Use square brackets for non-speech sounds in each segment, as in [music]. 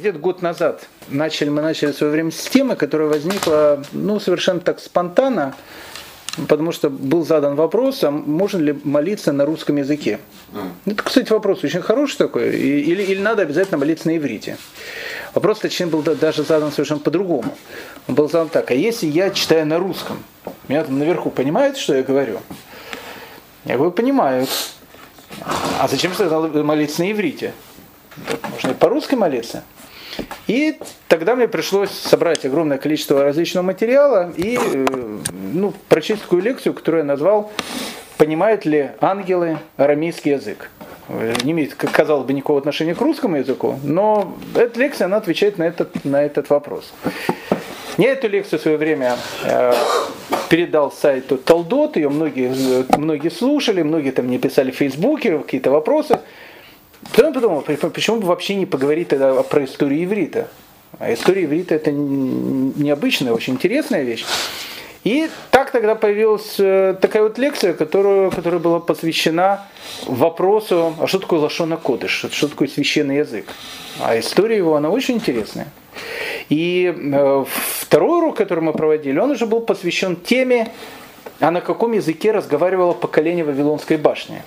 Где-то год назад начали, мы начали в свое время с темы, которая возникла ну, совершенно так спонтанно, потому что был задан вопрос, а можно ли молиться на русском языке. Это, кстати, вопрос очень хороший такой, или, или надо обязательно молиться на иврите. Вопрос, точнее, был даже задан совершенно по-другому. Он был задан так, а если я читаю на русском, меня там наверху понимают, что я говорю? Я говорю, понимают. А зачем же молиться на иврите? Можно и по-русски молиться. И тогда мне пришлось собрать огромное количество различного материала и э, ну, прочесть такую лекцию, которую я назвал «Понимают ли ангелы арамейский язык?» Не имеет, казалось бы, никакого отношения к русскому языку, но эта лекция, она отвечает на этот, на этот вопрос. Я эту лекцию в свое время э, передал сайту Талдот, ее многие, многие слушали, многие там мне писали в Фейсбуке какие-то вопросы. Потом подумал, почему бы вообще не поговорить тогда про историю иврита. А история иврита это необычная, очень интересная вещь. И так тогда появилась э, такая вот лекция, которую, которая была посвящена вопросу, а что такое лошона кодыш, что такое священный язык. А история его, она очень интересная. И э, второй урок, который мы проводили, он уже был посвящен теме, а на каком языке разговаривало поколение Вавилонской башни.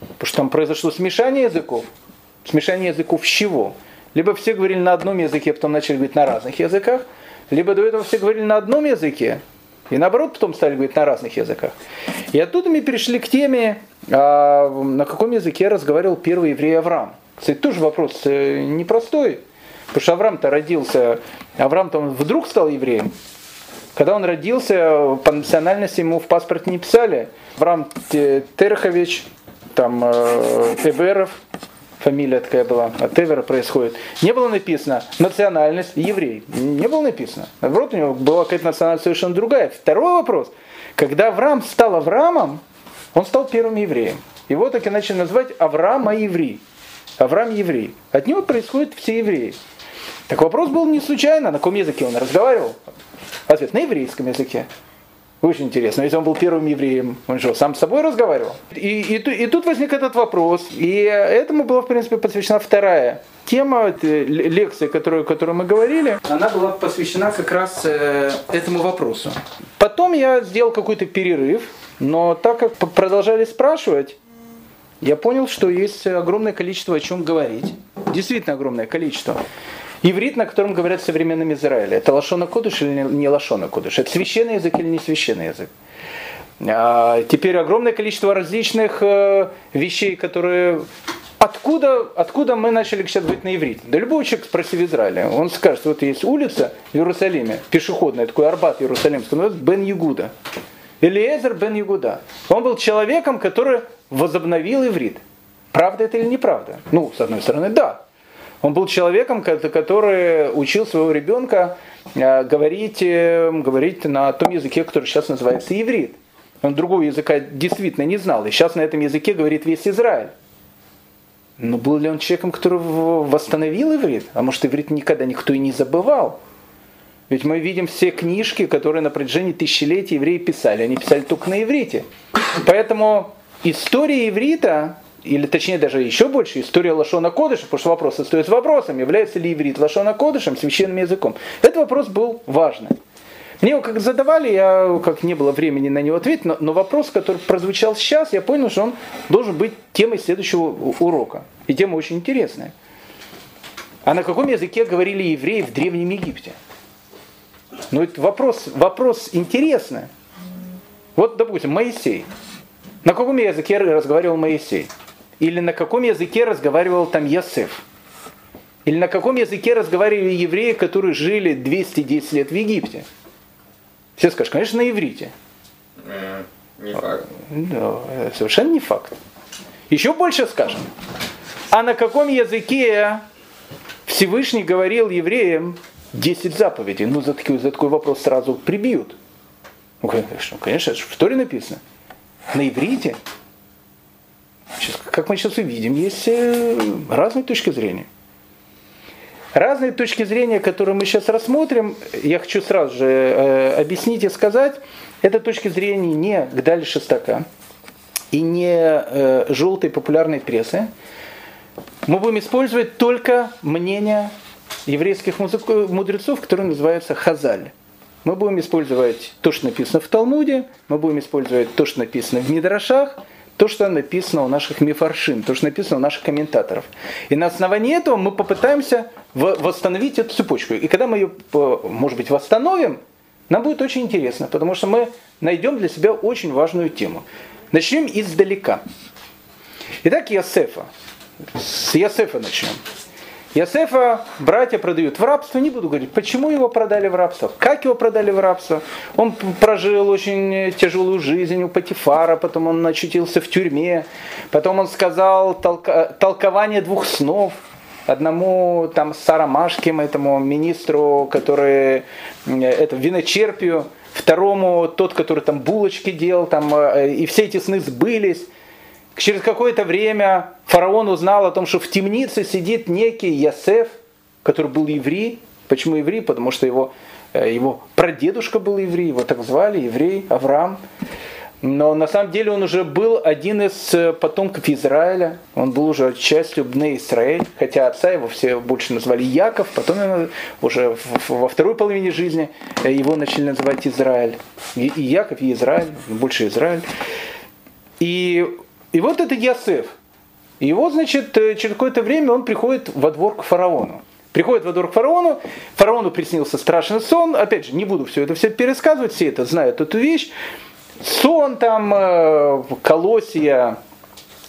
Потому что там произошло смешание языков. Смешание языков с чего? Либо все говорили на одном языке, потом начали говорить на разных языках, либо до этого все говорили на одном языке, и наоборот потом стали говорить на разных языках. И оттуда мы перешли к теме, а, на каком языке разговаривал первый еврей Авраам. Кстати, тоже вопрос э, непростой, потому что Авраам-то родился, Авраам-то вдруг стал евреем. Когда он родился, по национальности ему в паспорт не писали. Авраам Терхович, там э, Эберов, фамилия такая была, от Эвера происходит. Не было написано национальность еврей. Не было написано. Наоборот, у него была какая-то национальность совершенно другая. Второй вопрос. Когда Авраам стал Авраамом, он стал первым евреем. Его так и начали назвать Авраама еврей. Авраам еврей. От него происходят все евреи. Так вопрос был не случайно, на каком языке он разговаривал. Ответ на еврейском языке. Очень интересно. Если он был первым евреем, он что, сам с собой разговаривал? И, и, и тут возник этот вопрос. И этому была, в принципе, посвящена вторая тема лекции, которую, которую мы говорили. Она была посвящена как раз э, этому вопросу. Потом я сделал какой-то перерыв, но так как продолжали спрашивать, я понял, что есть огромное количество о чем говорить. Действительно огромное количество. Иврит, на котором говорят в современном Израиле, это лашона кодыш или не лашона кодыш? Это священный язык или не священный язык? А, теперь огромное количество различных э, вещей, которые... Откуда, откуда мы начали сейчас говорить на иврите? Да любой человек спроси в Израиле. Он скажет, вот есть улица в Иерусалиме, пешеходная, такой Арбат Иерусалимский, называется Бен Ягуда. Элиезер Бен Ягуда. Он был человеком, который возобновил иврит. Правда это или неправда? Ну, с одной стороны, да. Он был человеком, который учил своего ребенка э, говорить, э, говорить на том языке, который сейчас называется иврит. Он другого языка действительно не знал. И сейчас на этом языке говорит весь Израиль. Но был ли он человеком, который восстановил иврит? А может, иврит никогда никто и не забывал? Ведь мы видим все книжки, которые на протяжении тысячелетий евреи писали. Они писали только на иврите. Поэтому история иврита или точнее даже еще больше, история Лашона Кодыша, потому что вопрос остается вопросом, является ли иврит Лашона Кодышем священным языком. Этот вопрос был важный. Мне его как задавали, я как не было времени на него ответить, но, но вопрос, который прозвучал сейчас, я понял, что он должен быть темой следующего урока. И тема очень интересная. А на каком языке говорили евреи в Древнем Египте? Ну, это вопрос, вопрос интересный. Вот, допустим, Моисей. На каком языке разговаривал Моисей? Или на каком языке разговаривал там Ясеф? Или на каком языке разговаривали евреи, которые жили 210 лет в Египте? Все скажут, конечно, на иврите. Э, не факт. Да, совершенно не факт. Еще больше скажем. А на каком языке Всевышний говорил евреям 10 заповедей? Ну, за такой, за такой вопрос сразу прибьют. Ну, конечно, конечно, это в Торе написано. На иврите. Сейчас, как мы сейчас увидим, есть э, разные точки зрения. Разные точки зрения, которые мы сейчас рассмотрим, я хочу сразу же э, объяснить и сказать, это точки зрения не Гдали Шестака и не э, желтой популярной прессы. Мы будем использовать только мнение еврейских мудрецов, который называется Хазаль. Мы будем использовать то, что написано в Талмуде, мы будем использовать то, что написано в Мидрашах, то, что написано у наших мифаршин, то, что написано у наших комментаторов. И на основании этого мы попытаемся восстановить эту цепочку. И когда мы ее, э, может быть, восстановим, нам будет очень интересно, потому что мы найдем для себя очень важную тему. Начнем издалека. Итак, Ясефа. С Ясефа начнем. Ясефа братья продают в рабство. Не буду говорить, почему его продали в рабство, как его продали в рабство. Он прожил очень тяжелую жизнь у Патифара, потом он очутился в тюрьме, потом он сказал толка, толкование двух снов одному там Сарамашким, этому министру, который это виночерпию, второму тот, который там булочки делал, там, э, и все эти сны сбылись. Через какое-то время фараон узнал о том, что в темнице сидит некий Ясеф, который был еврей. Почему еврей? Потому что его, э, его прадедушка был еврей, его так звали, еврей, Авраам. Но на самом деле он уже был один из э, потомков Израиля. Он был уже частью Бне Израиль, хотя отца его все больше назвали Яков, потом уже во второй половине жизни э, его начали называть Израиль. И Яков, и Израиль, больше Израиль. И и вот это Ясеф. И вот, значит, э, через какое-то время он приходит во двор к фараону. Приходит во двор к фараону, фараону приснился страшный сон, опять же, не буду все это все пересказывать, все это знают эту вещь. Сон там, э, колосья,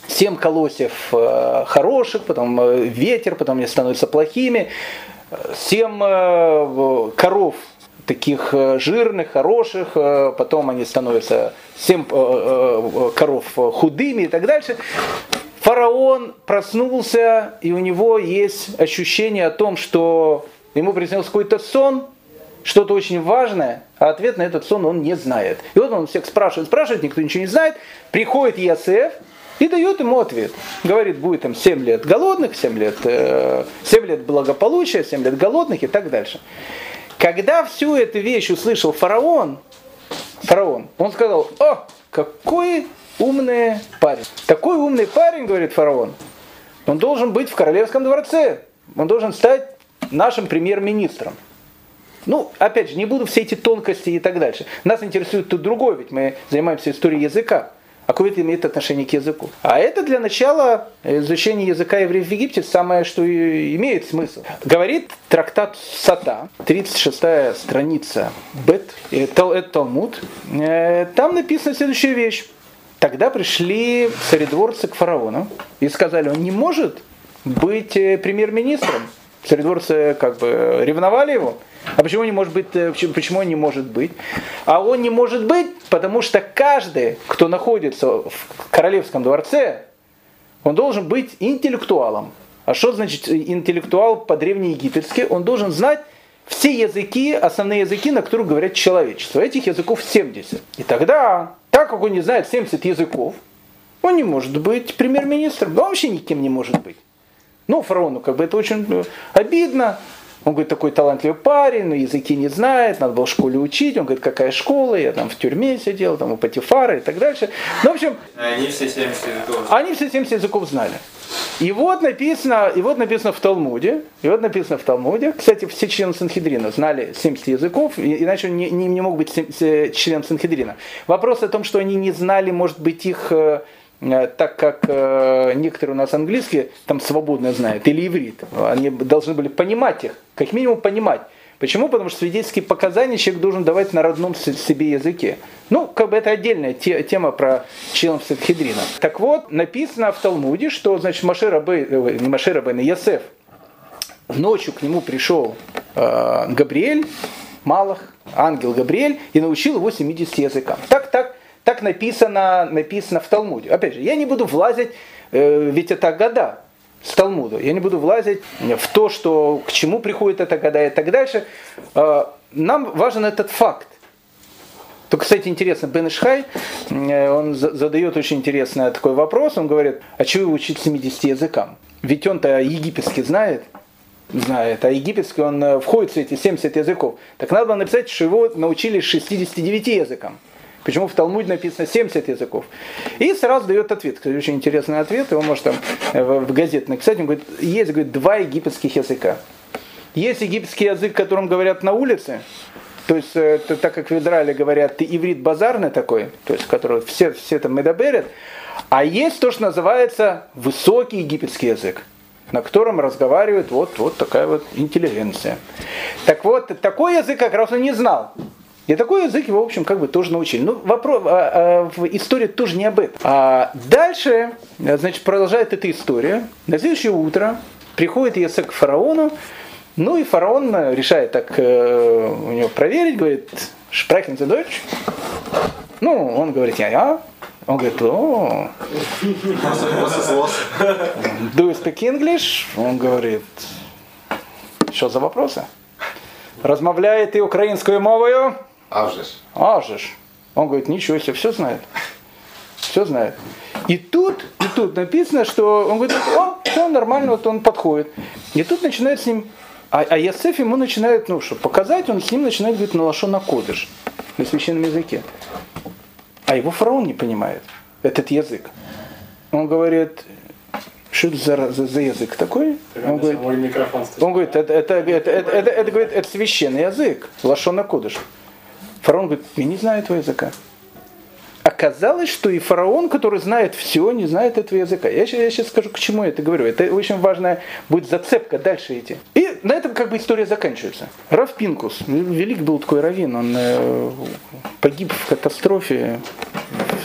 семь колосьев э, хороших, потом ветер, потом они становятся плохими, семь коров таких э, жирных, хороших, э, потом они становятся 7 э, коров худыми и так дальше. Фараон проснулся, и у него есть ощущение о том, что ему приснился какой-то сон, что-то очень важное, а ответ на этот сон он не знает. И вот он всех спрашивает, спрашивает, никто ничего не знает. Приходит Ясеф и дает ему ответ. Говорит, будет там 7 лет голодных, 7 лет, 7 лет благополучия, 7 лет голодных и так дальше. Когда всю эту вещь услышал фараон, фараон, он сказал, о, какой умный парень. Такой умный парень, говорит фараон, он должен быть в королевском дворце. Он должен стать нашим премьер-министром. Ну, опять же, не буду все эти тонкости и так дальше. Нас интересует тут другое, ведь мы занимаемся историей языка. А какое это имеет отношение к языку? А это для начала изучения языка евреев в Египте самое, что и имеет смысл. Говорит трактат Сата, 36 страница Бет, это Талмуд. Э, там написана следующая вещь. Тогда пришли царедворцы к фараону и сказали, он не может быть э, премьер-министром. Царедворцы как бы ревновали его. А почему не может быть, э, почему он не может быть? А он не может быть, потому что каждый, кто находится в королевском дворце, он должен быть интеллектуалом. А что значит интеллектуал по-древнеегипетски? Он должен знать все языки, основные языки, на которых говорят человечество. Этих языков 70. И тогда, так как он не знает 70 языков, он не может быть премьер-министром. Он вообще никем не может быть. Ну, фараону как бы это очень э, обидно. Он говорит, такой талантливый парень, но языки не знает, надо было в школе учить. Он говорит, какая школа, я там в тюрьме сидел, там у Патифара и так дальше. Ну, в общем... Они все 70 языков. Они все 70 языков знали. И вот написано, и вот написано в Талмуде, и вот написано в Талмуде, кстати, все члены Санхедрина знали 70 языков, иначе он не, не, не мог быть членом Санхедрина. Вопрос о том, что они не знали, может быть, их э, Э, так как э, некоторые у нас английские там свободно знают, или иврит, они должны были понимать их, как минимум понимать. Почему? Потому что свидетельские показания человек должен давать на родном себе языке. Ну, как бы это отдельная те, тема про членов Садхидрина. Так вот, написано в Талмуде, что, значит, Машир Бейн, э, не Машир Бейн, а Ясеф, ночью к нему пришел э, Габриэль, Малах, ангел Габриэль, и научил его 70 языкам. Так, так, так написано, написано в Талмуде. Опять же, я не буду влазить, э, ведь это года с Талмуда. Я не буду влазить в то, что к чему приходит это года и так дальше. Э, нам важен этот факт. Только, кстати, интересно, Бен Ишхай, э, он задает очень интересный такой вопрос. Он говорит, а чего учить 70 языкам? Ведь он-то египетский знает, знает, а египетский он входит в эти 70 языков. Так надо было написать, что его научили 69 языкам. Почему в Талмуде написано 70 языков? И сразу дает ответ. Кстати, очень интересный ответ. Его может там э, в газете написать. Он говорит, есть говорит, два египетских языка. Есть египетский язык, которым говорят на улице, то есть, это, так как в Израиле говорят, ты иврит базарный такой, то есть, который все, все там медоберят, а есть то, что называется высокий египетский язык на котором разговаривает вот, вот такая вот интеллигенция. Так вот, такой язык как раз он не знал. И такой язык его, в общем, как бы тоже научили. Ну, вопрос, а, а, история тоже не об этом. А дальше, значит, продолжает эта история. На следующее утро приходит язык к фараону, ну и фараон решает так э, у него проверить, говорит, Шпрехен дочь. Ну, он говорит, я, я. Он говорит, о, do you speak English? Он говорит, что за вопросы? Размовляет и украинскую мовою? А. А же ж. Он говорит, ничего себе, все знает. Все знает. И тут, и тут написано, что он говорит, о, все нормально, вот он подходит. И тут начинает с ним, а, а Ясеф ему начинает, ну, чтобы показать, он с ним начинает говорить на лошона кодыш, на священном языке. А его фараон не понимает этот язык. Он говорит, что это за, за, за язык такой? Он говорит, он говорит, это, это, это, это, это, это, это, говорит, это священный язык, лашона кодыш. Фараон говорит, я не знаю этого языка. Оказалось, что и фараон, который знает все, не знает этого языка. Я я сейчас скажу, к чему я это говорю. Это очень важная будет зацепка дальше идти. И на этом как бы история заканчивается. Раф Пинкус, велик был такой раввин, он э, погиб в катастрофе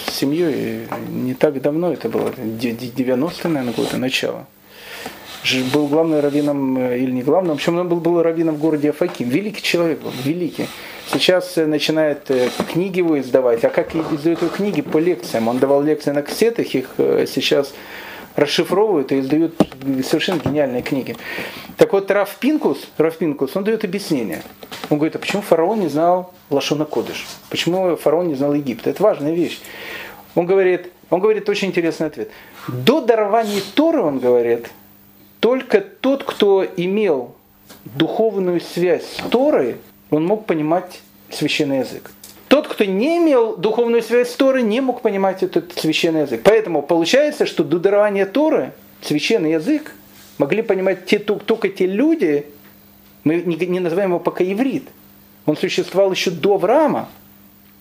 с семьей не так давно, это было 90-е, наверное, годы, начало был главным раввином, э, или не главным, в общем, он был, был раввином в городе Афаким. Великий человек был, великий. Сейчас э, начинает э, книги его издавать. А как издают его книги? По лекциям. Он давал лекции на кассетах, их сейчас расшифровывают и издают совершенно гениальные книги. Так вот, Раф Пинкус, Раф Пинкус, он дает объяснение. Он говорит, а почему фараон не знал Лашона Кодыш? Почему фараон не знал Египта? Это важная вещь. Он говорит, он говорит очень интересный ответ. До дарования Торы, он говорит, только тот, кто имел духовную связь с Торой, он мог понимать священный язык. Тот, кто не имел духовную связь с Торой, не мог понимать этот священный язык. Поэтому получается, что до дарования Торы священный язык могли понимать те, только те люди, мы не называем его пока иврит. Он существовал еще до Авраама.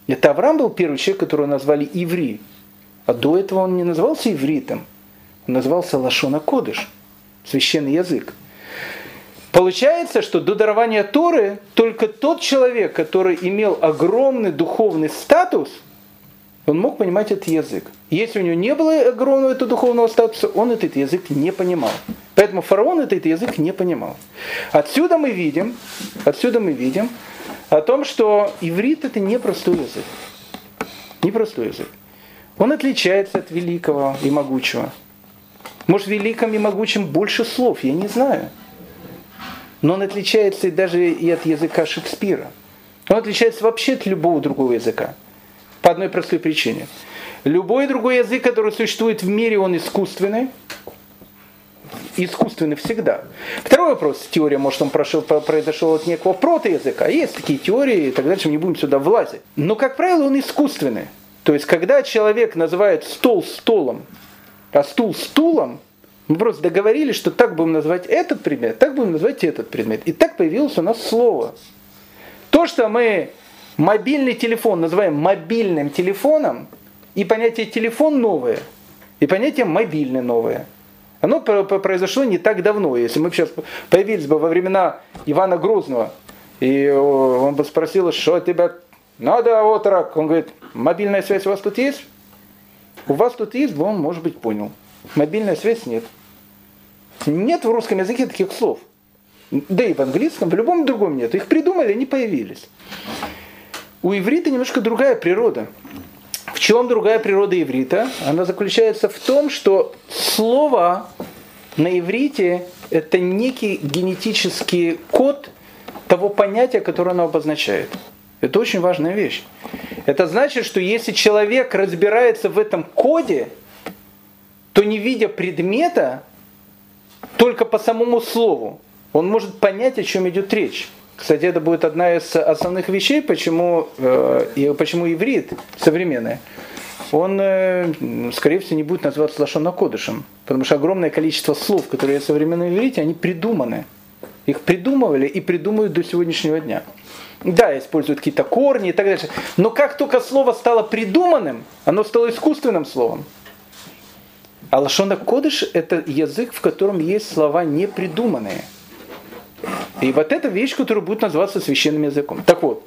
Это Авраам был первый человек, которого назвали иври. А до этого он не назывался ивритом. Он назывался Лашона Кодыш священный язык. Получается, что до дарования Торы только тот человек, который имел огромный духовный статус, он мог понимать этот язык. Если у него не было огромного этого духовного статуса, он этот язык не понимал. Поэтому фараон этот язык не понимал. Отсюда мы видим, отсюда мы видим о том, что иврит это не простой язык. Не простой язык. Он отличается от великого и могучего. Может, великом и могучем больше слов, я не знаю. Но он отличается даже и от языка Шекспира. Он отличается вообще от любого другого языка. По одной простой причине. Любой другой язык, который существует в мире, он искусственный. Искусственный всегда. Второй вопрос. Теория, может, он прошел, произошел от некого протоязыка. Есть такие теории, и так дальше, мы не будем сюда влазить. Но, как правило, он искусственный. То есть, когда человек называет стол столом, а стул стулом, мы просто договорились, что так будем называть этот предмет, так будем называть этот предмет. И так появилось у нас слово. То, что мы мобильный телефон называем мобильным телефоном, и понятие телефон новое, и понятие мобильный новое. Оно произошло не так давно. Если мы сейчас появились бы во времена Ивана Грозного, и он бы спросил, что тебя надо, отрок. Он говорит, мобильная связь у вас тут есть? У вас тут есть, он, может быть, понял. Мобильная связь нет. Нет в русском языке таких слов. Да и в английском, в любом другом нет. Их придумали, они появились. У иврита немножко другая природа. В чем другая природа иврита? Она заключается в том, что слово на иврите это некий генетический код того понятия, которое оно обозначает. Это очень важная вещь. Это значит, что если человек разбирается в этом коде, то не видя предмета, только по самому слову, он может понять, о чем идет речь. Кстати, это будет одна из основных вещей, почему, э, почему иврит современный, он, э, скорее всего, не будет называться лошонокодышем. Потому что огромное количество слов, которые есть в современном иврите, они придуманы. Их придумывали и придумывают до сегодняшнего дня. Да, используют какие-то корни и так далее. Но как только слово стало придуманным, оно стало искусственным словом. А лашона кодыш – это язык, в котором есть слова непридуманные. И вот эта вещь, которая будет называться священным языком. Так вот,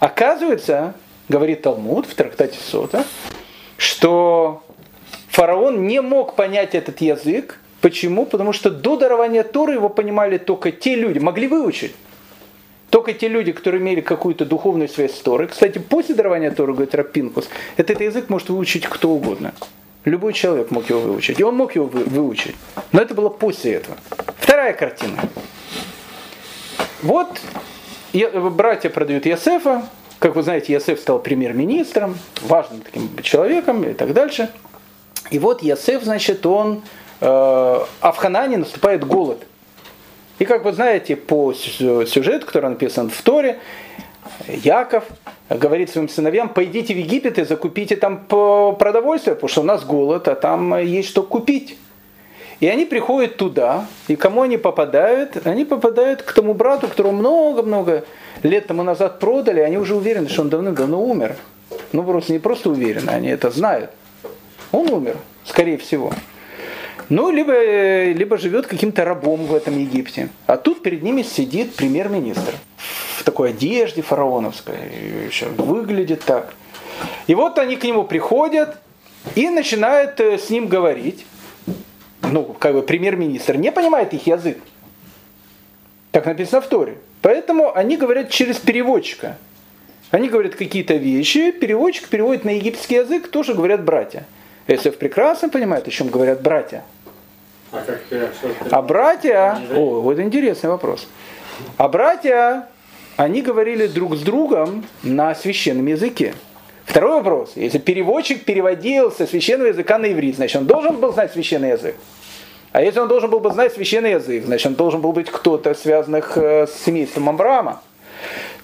оказывается, говорит Талмуд в трактате Сота, что фараон не мог понять этот язык. Почему? Потому что до дарования Торы его понимали только те люди, могли выучить. Только те люди, которые имели какую-то духовную связь с Торой. Кстати, после дарования Торы, говорит Рапинкус, этот язык может выучить кто угодно. Любой человек мог его выучить. И он мог его выучить. Но это было после этого. Вторая картина. Вот братья продают Ясефа. Как вы знаете, Ясеф стал премьер-министром, важным таким человеком и так дальше. И вот Ясеф, значит, он... Э, а в Ханане наступает голод. И как вы знаете по сюжету, который написан в Торе, Яков говорит своим сыновьям, пойдите в Египет и закупите там продовольствие, потому что у нас голод, а там есть что купить. И они приходят туда, и кому они попадают? Они попадают к тому брату, которого много-много лет тому назад продали, они уже уверены, что он давным-давно умер. Ну, просто не просто уверены, они это знают. Он умер, скорее всего. Ну, либо, либо живет каким-то рабом в этом Египте. А тут перед ними сидит премьер-министр в такой одежде фараоновской, еще выглядит так. И вот они к нему приходят и начинают э, с ним говорить. Ну, как бы премьер-министр не понимает их язык. Так написано в Торе. Поэтому они говорят через переводчика. Они говорят какие-то вещи, переводчик переводит на египетский язык, тоже говорят братья. Эсэф прекрасно понимает, о чем говорят братья. А, как, а братья, о, вот интересный вопрос. А братья они говорили друг с другом на священном языке. Второй вопрос. Если переводчик переводил со священного языка на иврит, значит он должен был знать священный язык. А если он должен был бы знать священный язык, значит он должен был быть кто-то, связанных э, с семейством Амбрама.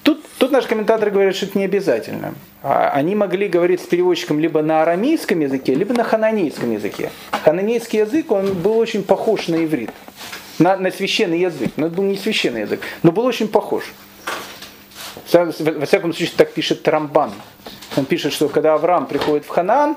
Тут, тут наш комментатор говорит, что это не обязательно. А, они могли говорить с переводчиком либо на арамейском языке, либо на хананейском языке. Хананейский язык, он был очень похож на иврит, на, на священный язык. Но это был не священный язык, но был очень похож. Во всяком случае, так пишет Трамбан. Он пишет, что когда Авраам приходит в Ханан,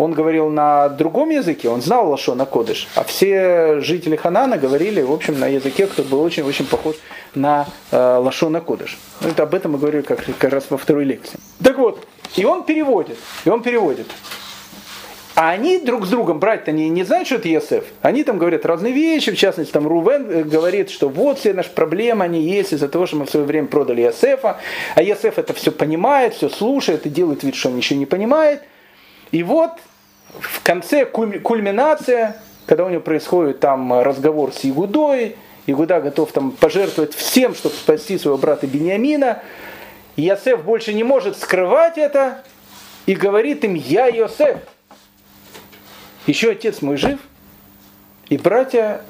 он говорил на другом языке, он знал Лашона Кодыш, а все жители Ханана говорили, в общем, на языке, который был очень-очень похож на э, Лашона Кодыш. Ну, это об этом мы говорили как, как раз во второй лекции. Так вот, и он переводит, и он переводит. А они друг с другом, братья, они не знают, что это ЕСФ. Они там говорят разные вещи, в частности, там Рувен э, говорит, что вот все наши проблемы, они есть из-за того, что мы в свое время продали ЕСФа, а ЕСФ это все понимает, все слушает и делает вид, что он ничего не понимает. И вот в конце кульминация, когда у него происходит там разговор с Игудой, Игуда готов там пожертвовать всем, чтобы спасти своего брата Бениамина, Иосиф больше не может скрывать это и говорит им, я Иосиф, еще отец мой жив, и братья,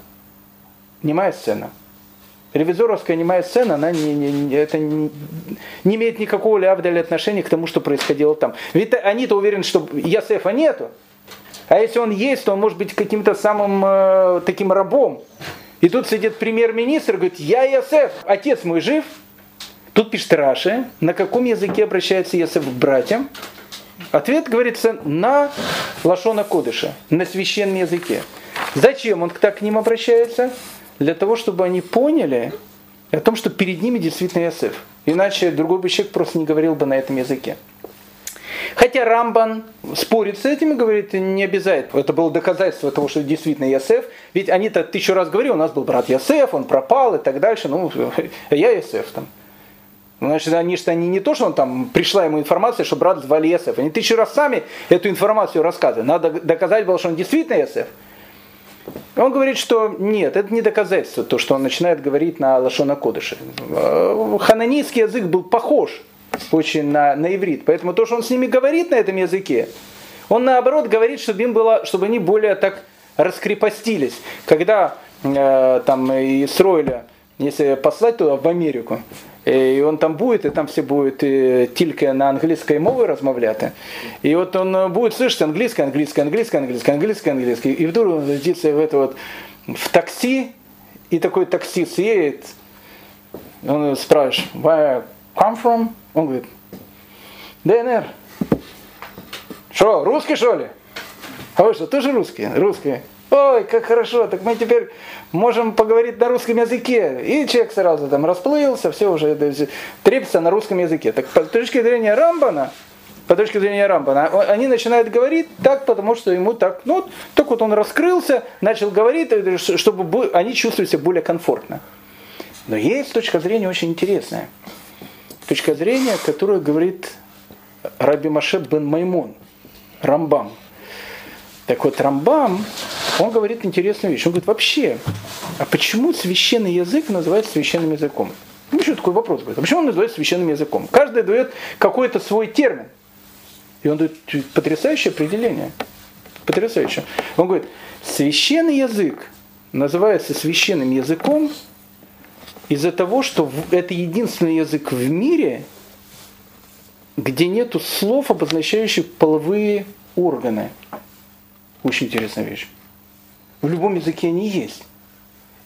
немая сцена. Ревизоровская немая сцена, она не, не, это не, не имеет никакого лявдаля отношения к тому, что происходило там. Ведь они-то уверены, что Ясефа нету. А если он есть, то он может быть каким-то самым э, таким рабом. И тут сидит премьер-министр говорит, я Ясеф, отец мой жив. Тут пишет Раши, на каком языке обращается Ясеф к братьям. Ответ говорится на Лашона Кодыша, на священном языке. Зачем он так к ним обращается? Для того, чтобы они поняли о том, что перед ними действительно Иосиф. Иначе другой бы человек просто не говорил бы на этом языке. Хотя Рамбан спорит с этим и говорит, не обязательно. Это было доказательство того, что действительно Ясеф. Ведь они-то тысячу раз говорили, у нас был брат Ясеф, он пропал и так дальше. Ну, [laughs] я Ясеф там. Значит, они что они не то, что он там пришла ему информация, что брат звали Есеф. Они тысячу раз сами эту информацию рассказывают. Надо доказать было, что он действительно Есеф. Он говорит, что нет, это не доказательство, то, что он начинает говорить на Лашона Кодыше. Хананийский язык был похож очень на, на иврит. Поэтому то, что он с ними говорит на этом языке, он наоборот говорит, чтобы им было, чтобы они более так раскрепостились. Когда э, там Исроиля, если послать туда, в Америку, и он там будет, и там все будет э, тільки на англійській мові розмовляти. І от он э, будет слышать английский, английский, английский, английский, английский, английский. И вдруг он садится в это вот в такси, и такой таксист едет Он спрашивает, where I come from? Он говорит, ДНР. Что, русский что ли? А вы что, тоже русские? Русские. Ой, как хорошо, так мы теперь можем поговорить на русском языке. И человек сразу там расплылся, все уже трепится на русском языке. Так по точки зрения Рамбана, по точке зрения Рамбана, они начинают говорить так, потому что ему так, ну, так вот он раскрылся, начал говорить, чтобы они чувствовали себя более комфортно. Но есть точка зрения очень интересная. Точка зрения, которую говорит Раби Маше бен Маймон, Рамбам. Так вот, Рамбам, он говорит интересную вещь. Он говорит, вообще, а почему священный язык называется священным языком? Ну, еще такой вопрос говорит. А почему он называется священным языком? Каждый дает какой-то свой термин. И он дает потрясающее определение. Потрясающее. Он говорит, священный язык называется священным языком из-за того, что это единственный язык в мире, где нету слов, обозначающих половые органы. Очень интересная вещь. В любом языке они есть.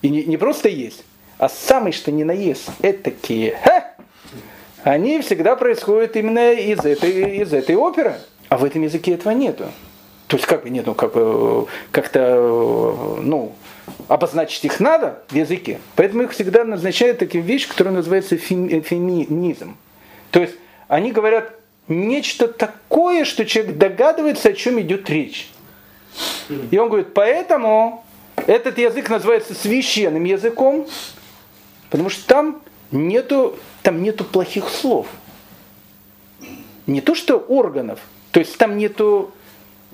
И не, не просто есть, а самый что ни на есть, этакие, ха, они всегда происходят именно из этой, из этой оперы. А в этом языке этого нету. То есть как бы нету, как бы как-то, ну, обозначить их надо в языке. Поэтому их всегда назначают такие вещи, которые называются феминизм. То есть они говорят нечто такое, что человек догадывается, о чем идет речь. И он говорит, поэтому этот язык называется священным языком, потому что там нету, там нету плохих слов. Не то, что органов, то есть там нету,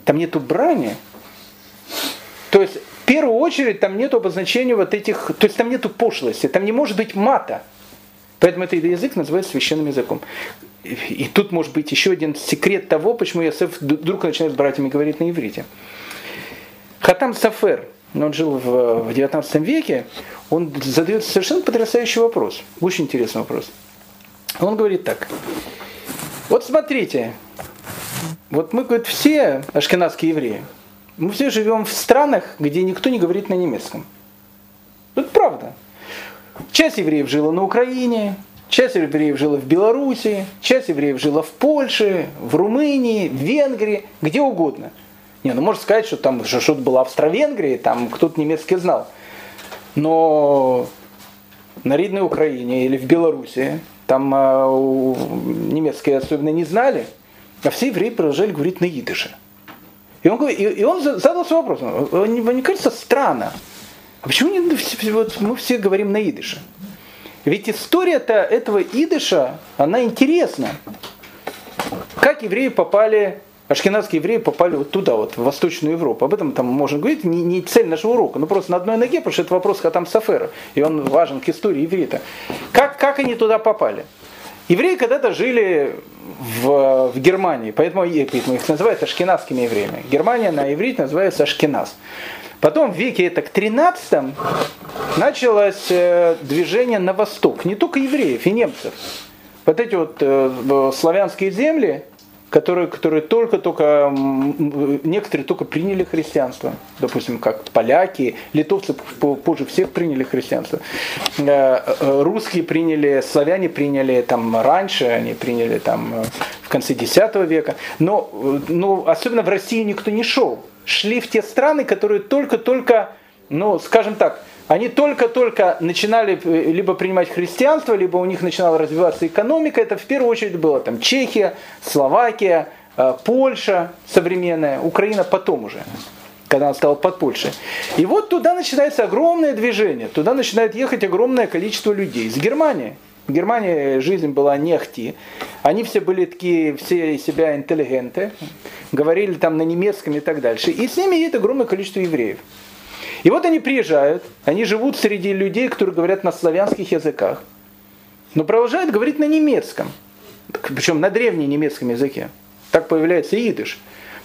там нету брани. То есть первую очередь там нету обозначения вот этих, то есть там нету пошлости, там не может быть мата. Поэтому этот язык называется священным языком. И тут может быть еще один секрет того, почему Ясеф вдруг начинает с братьями говорить на иврите. Хатам Сафер, он жил в 19 веке, он задает совершенно потрясающий вопрос, очень интересный вопрос. Он говорит так, вот смотрите, вот мы, говорит, все ашкенадские евреи, мы все живем в странах, где никто не говорит на немецком. Это правда. Часть евреев жила на Украине, часть евреев жила в Белоруссии, часть евреев жила в Польше, в Румынии, в Венгрии, где угодно – не, ну можно сказать, что там что-то было Австро-Венгрии, там кто-то немецкий знал. Но на Ридной Украине или в Беларуси там э, немецкие особенно не знали, а все евреи продолжали говорить на идыше. И он, и, и он задался вопросом, не, не кажется странно, а почему не, вот мы все говорим на идыше? Ведь история-то этого идыша, она интересна. Как евреи попали ашкенадские евреи попали вот туда, вот, в Восточную Европу. Об этом там можно говорить, не, не цель нашего урока, но просто на одной ноге, потому что это вопрос Хатам Сафера, и он важен к истории еврея. Как, как они туда попали? Евреи когда-то жили в, в Германии, поэтому, поэтому их называют ашкенадскими евреями. Германия на иврите называется Ашкеназ. Потом в веке это к 13 началось э, движение на восток, не только евреев и немцев. Вот эти вот э, славянские земли, которые, которые только-только, некоторые только приняли христианство, допустим, как поляки, литовцы позже всех приняли христианство, э, э, русские приняли, славяне приняли там раньше, они приняли там э, в конце X века, но, но особенно в России никто не шел, шли в те страны, которые только-только, ну, скажем так, они только-только начинали э, либо принимать христианство, либо у них начинала развиваться экономика. Это в первую очередь было там Чехия, Словакия, э, Польша современная, Украина потом уже когда она стала под Польшей. И вот туда начинается огромное движение, туда начинает ехать огромное количество людей. Из Германии. В Германии жизнь была не ахти. Они все были такие, все себя интеллигенты, говорили там на немецком и так дальше. И с ними едет огромное количество евреев. И вот они приезжают, они живут среди людей, которые говорят на славянских языках, но продолжают говорить на немецком, причем на древнем немецком языке. Так появляется идыш.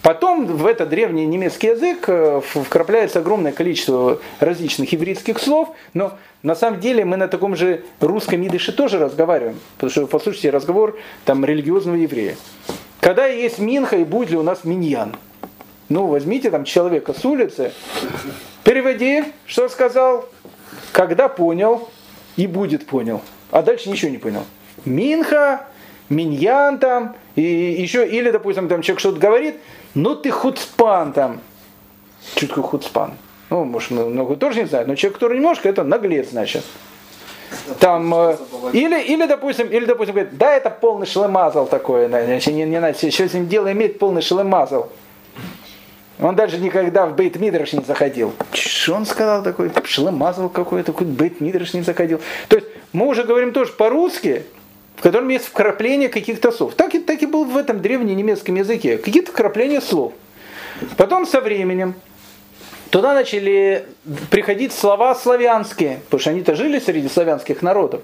Потом в этот древний немецкий язык э, вкрапляется огромное количество различных еврейских слов, но на самом деле мы на таком же русском идыше тоже разговариваем, потому что послушайте разговор там религиозного еврея. Когда есть минха и будет ли у нас миньян? Ну, возьмите там человека с улицы, переводи, что сказал, когда понял и будет понял. а дальше ничего не понял. Минха, миньян там, и еще, или, допустим, там человек что-то говорит, ну ты хуцпан там. Что такое хуцпан? Ну, может, много тоже не знает, но человек, который немножко, это наглец, значит. Там, э, или, или, допустим, или, допустим, говорит, да, это полный шлемазал такой, значит, не, не надо, что с ним дело иметь полный шлемазал. Он даже никогда в Бейт Мидраш не заходил. Что он сказал такой? Шлемазал какой-то, какой Бейт Мидраш не заходил. То есть мы уже говорим тоже по-русски, в котором есть вкрапление каких-то слов. Так и, так и было в этом древненемецком языке. Какие-то вкрапления слов. Потом со временем туда начали приходить слова славянские, потому что они-то жили среди славянских народов.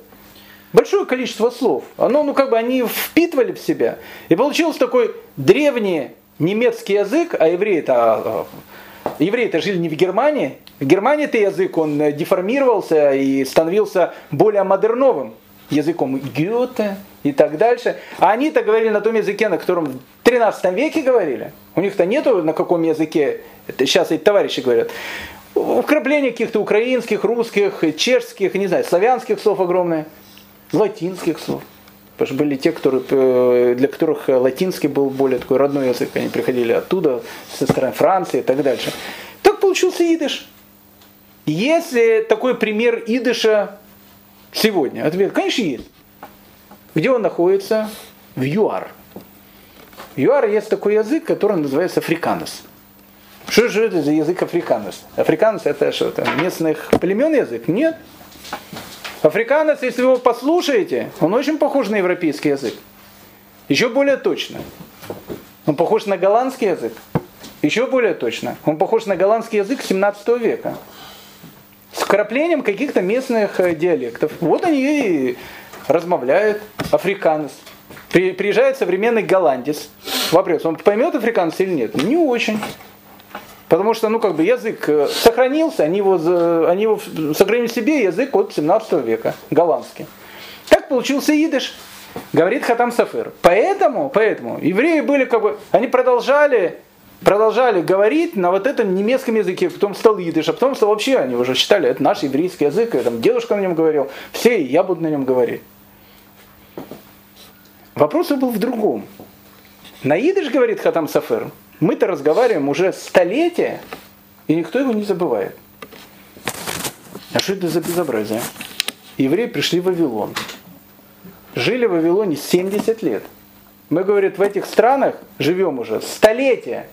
Большое количество слов. Оно, ну как бы они впитывали в себя. И получился такой древний немецкий язык, а евреи-то а, евреи-то жили не в Германии. В Германии это язык, он деформировался и становился более модерновым языком Гёте и так дальше. А они-то говорили на том языке, на котором в 13 веке говорили. У них-то нету на каком языке, сейчас эти товарищи говорят. Вкрапление каких-то украинских, русских, чешских, не знаю, славянских слов огромное, латинских слов. Потому что были те, которые, э, для которых латинский был более такой родной язык. Они приходили оттуда, со стороны Франции и так дальше. Так получился идыш. Если такой пример идыша сегодня? Ответ, конечно, есть. Где он находится? В ЮАР. В ЮАР есть такой язык, который называется африканос. Что же это за язык африканос? Африканос это что, это местных племен язык? Нет. Африканец, если вы его послушаете, он очень похож на европейский язык. Еще более точно. Он похож на голландский язык. Еще более точно. Он похож на голландский язык 17 века. С вкраплением каких-то местных э, диалектов. Вот они и размовляют. Африканец. Приезжает современный голландец. Вопрос, он поймет африканец или нет? Не очень. Потому что, ну, как бы язык э, сохранился, они его, они его сохранили себе язык от 17 века, голландский. Так получился идыш, говорит Хатам Сафер. Поэтому, поэтому евреи были как бы, они продолжали, продолжали говорить на вот этом немецком языке, потом стал идыш, а потом стал вообще, они уже считали, это наш еврейский язык, и, там дедушка на нем говорил, все, я буду на нем говорить. Вопрос был в другом. На идыш, говорит Хатам Сафер, мы-то разговариваем уже столетия, и никто его не забывает. А что это за безобразие? Евреи пришли в Вавилон. Жили в Вавилоне 70 лет. Мы, говорит, в этих странах живем уже столетия.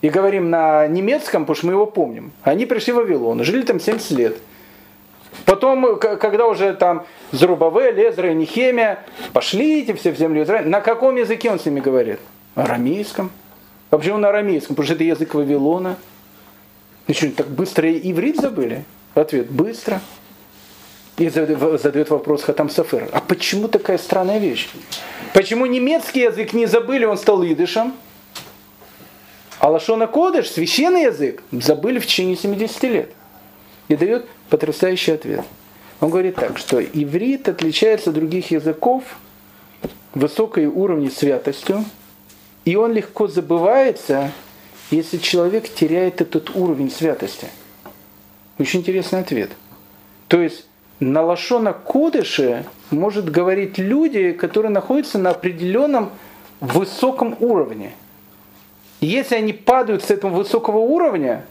И говорим на немецком, потому что мы его помним. Они пришли в Вавилон, жили там 70 лет. Потом, когда уже там Зарубавель, Эзра и Нехемия, пошли эти все в землю Израиля, на каком языке он с ними говорит? Арамейском. А почему на арамейском? Потому что это язык Вавилона. Ну что, так быстро иврит забыли? Ответ – быстро. И задает вопрос Хатам Сафер. А почему такая странная вещь? Почему немецкий язык не забыли, он стал идышем? А Лашона Кодыш, священный язык, забыли в течение 70 лет. И дает потрясающий ответ. Он говорит так, что иврит отличается от других языков высокой уровнем святостью, и он легко забывается, если человек теряет этот уровень святости. Очень интересный ответ. То есть на лошона кодыше может говорить люди, которые находятся на определенном высоком уровне. И если они падают с этого высокого уровня,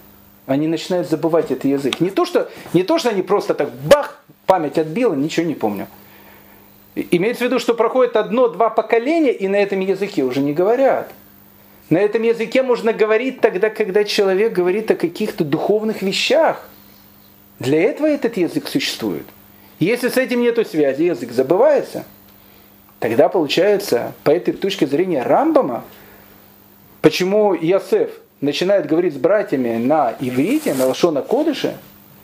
они начинают забывать этот язык. Не то, что, не то, что они просто так бах, память отбила, ничего не помню. Имеется в виду, что проходит одно-два поколения, и на этом языке уже не говорят. На этом языке можно говорить тогда, когда человек говорит о каких-то духовных вещах. Для этого этот язык существует. Если с этим нет связи, язык забывается. Тогда получается, по этой точке зрения Рамбама, почему Ясеф начинает говорить с братьями на иврите, на лошона кодыше,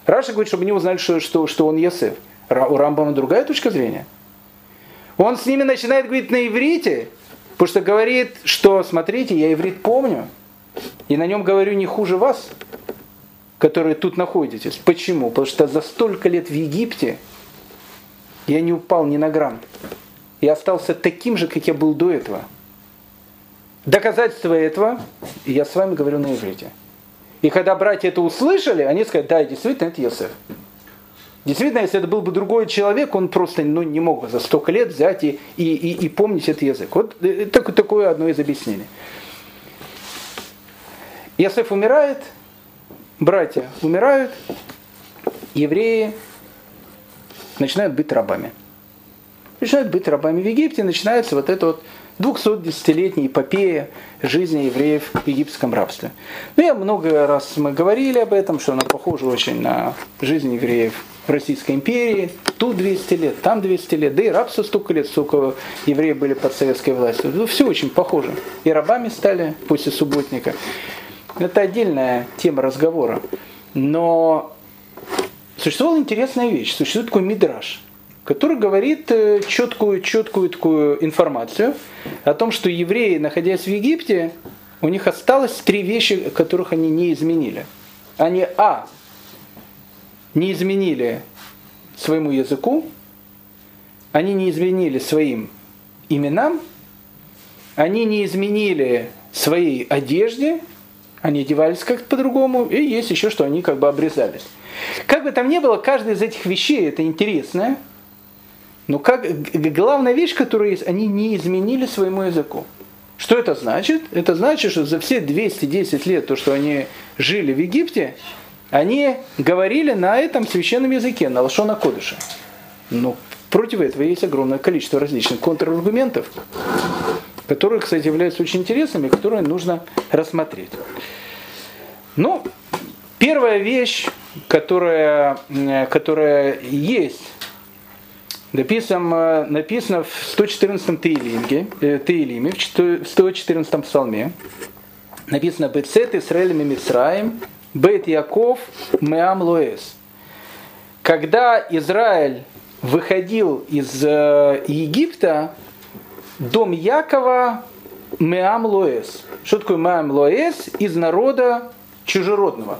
Раша говорит, чтобы они узнали, что, что, что он Ясеф. У Рамбама другая точка зрения. Он с ними начинает говорить на иврите, потому что говорит, что, смотрите, я иврит помню, и на нем говорю не хуже вас, которые тут находитесь. Почему? Потому что за столько лет в Египте я не упал ни на грамм. Я остался таким же, как я был до этого. Доказательство этого, я с вами говорю на иврите. И когда братья это услышали, они сказали, да, действительно, это Йосеф. Действительно, если это был бы другой человек, он просто ну, не мог бы за столько лет взять и, и, и, и помнить этот язык. Вот э, так, такое одно из объяснений. Иосиф умирает, братья умирают, евреи начинают быть рабами. Начинают быть рабами в Египте, начинается вот это вот 210-летняя эпопея жизни евреев в египетском рабстве. Ну, я много раз мы говорили об этом, что она похожа очень на жизнь евреев Российской империи. Тут 200 лет, там 200 лет, да и рабство столько лет, сколько евреи были под советской властью. Ну, все очень похоже. И рабами стали после субботника. Это отдельная тема разговора. Но существовала интересная вещь. Существует такой мидраж, который говорит э, четкую, четкую такую информацию о том, что евреи, находясь в Египте, у них осталось три вещи, которых они не изменили. Они, а, не изменили своему языку, они не изменили своим именам, они не изменили своей одежде, они одевались как-то по-другому, и есть еще, что они как бы обрезались. Как бы там ни было, каждая из этих вещей это интересная, но как, главная вещь, которую есть, они не изменили своему языку. Что это значит? Это значит, что за все 210 лет, то, что они жили в Египте, они говорили на этом священном языке, на лошона кодыша. Но против этого есть огромное количество различных контраргументов, которые, кстати, являются очень интересными, которые нужно рассмотреть. Ну, первая вещь, которая, которая есть, написано, написано в 114 Таилиме, э, Таилиме, в 114 псалме, написано «Бецет Исраэль Мимицраем, Бет Яков Меам Лоэс». Когда Израиль выходил из э, Египта, дом Якова Меам Лоэс. Что такое Меам Лоэс? Из народа чужеродного.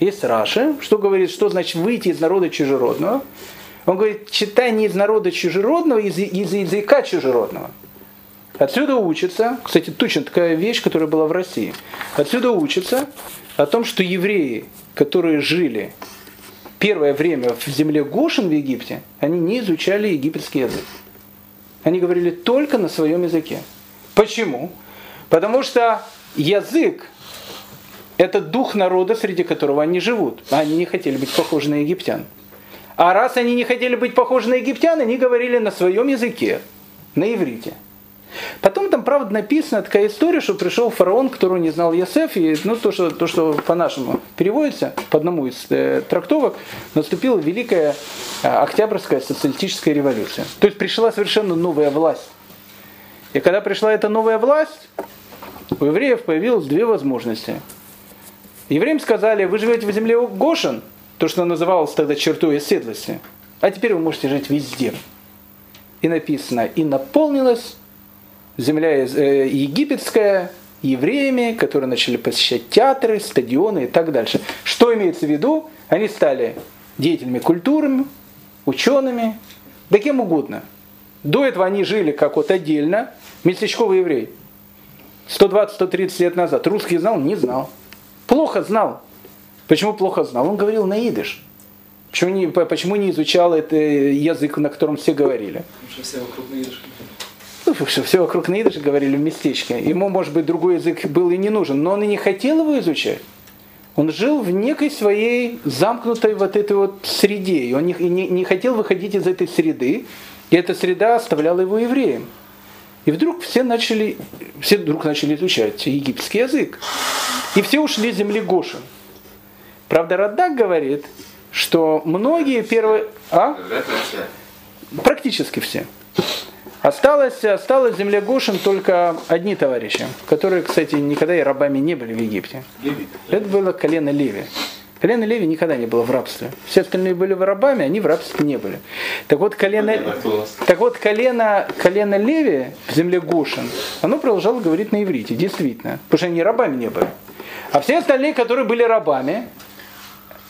Есть Раши, что говорит, что значит выйти из народа чужеродного. Он говорит, читай не из народа чужеродного, из, из языка чужеродного. Отсюда учится, кстати, точно такая вещь, которая была в России. Отсюда учится о том, что евреи, которые жили первое время в земле Гошин в Египте, они не изучали египетский язык. Они говорили только на своем языке. Почему? Потому что язык – это дух народа, среди которого они живут. Они не хотели быть похожи на египтян. А раз они не хотели быть похожи на египтян, они говорили на своем языке, на иврите. Потом там, правда, написана такая история, что пришел фараон, которого не знал Йосеф, и ну, то, что, то, что по-нашему переводится, по одному из э, трактовок, наступила Великая э, Октябрьская социалистическая революция. То есть пришла совершенно новая власть. И когда пришла эта новая власть, у евреев появилось две возможности. Евреям сказали, вы живете в земле Гошин, то, что называлось тогда чертой оседлости, а теперь вы можете жить везде. И написано, и наполнилась земля э, египетская евреями, которые начали посещать театры, стадионы и так дальше. Что имеется в виду? Они стали деятелями культуры, учеными, да кем угодно. До этого они жили как вот отдельно, местечковый еврей. 120-130 лет назад. Русский знал? Не знал. Плохо знал. Почему плохо знал? Он говорил на идыш. Почему не, почему не изучал этот язык, на котором все говорили? Потому что все вокруг на идыш ну, что все вокруг на идыше говорили в местечке. Ему, может быть, другой язык был и не нужен, но он и не хотел его изучать. Он жил в некой своей замкнутой вот этой вот среде, и он не, не, не хотел выходить из этой среды, и эта среда оставляла его евреем. И вдруг все начали, все вдруг начали изучать египетский язык. И все ушли с земли Гошин. Правда, Радак говорит, что многие первые... А? Практически все. Осталось, осталось в земле Гошин только одни товарищи, которые, кстати, никогда и рабами не были в Египте. Это было колено Леви. Колено Леви никогда не было в рабстве. Все остальные были рабами, они в рабстве не были. Так вот, колено, так вот, колено, колено Леви в земле Гошин, оно продолжало говорить на иврите, действительно. Потому что они рабами не были. А все остальные, которые были рабами,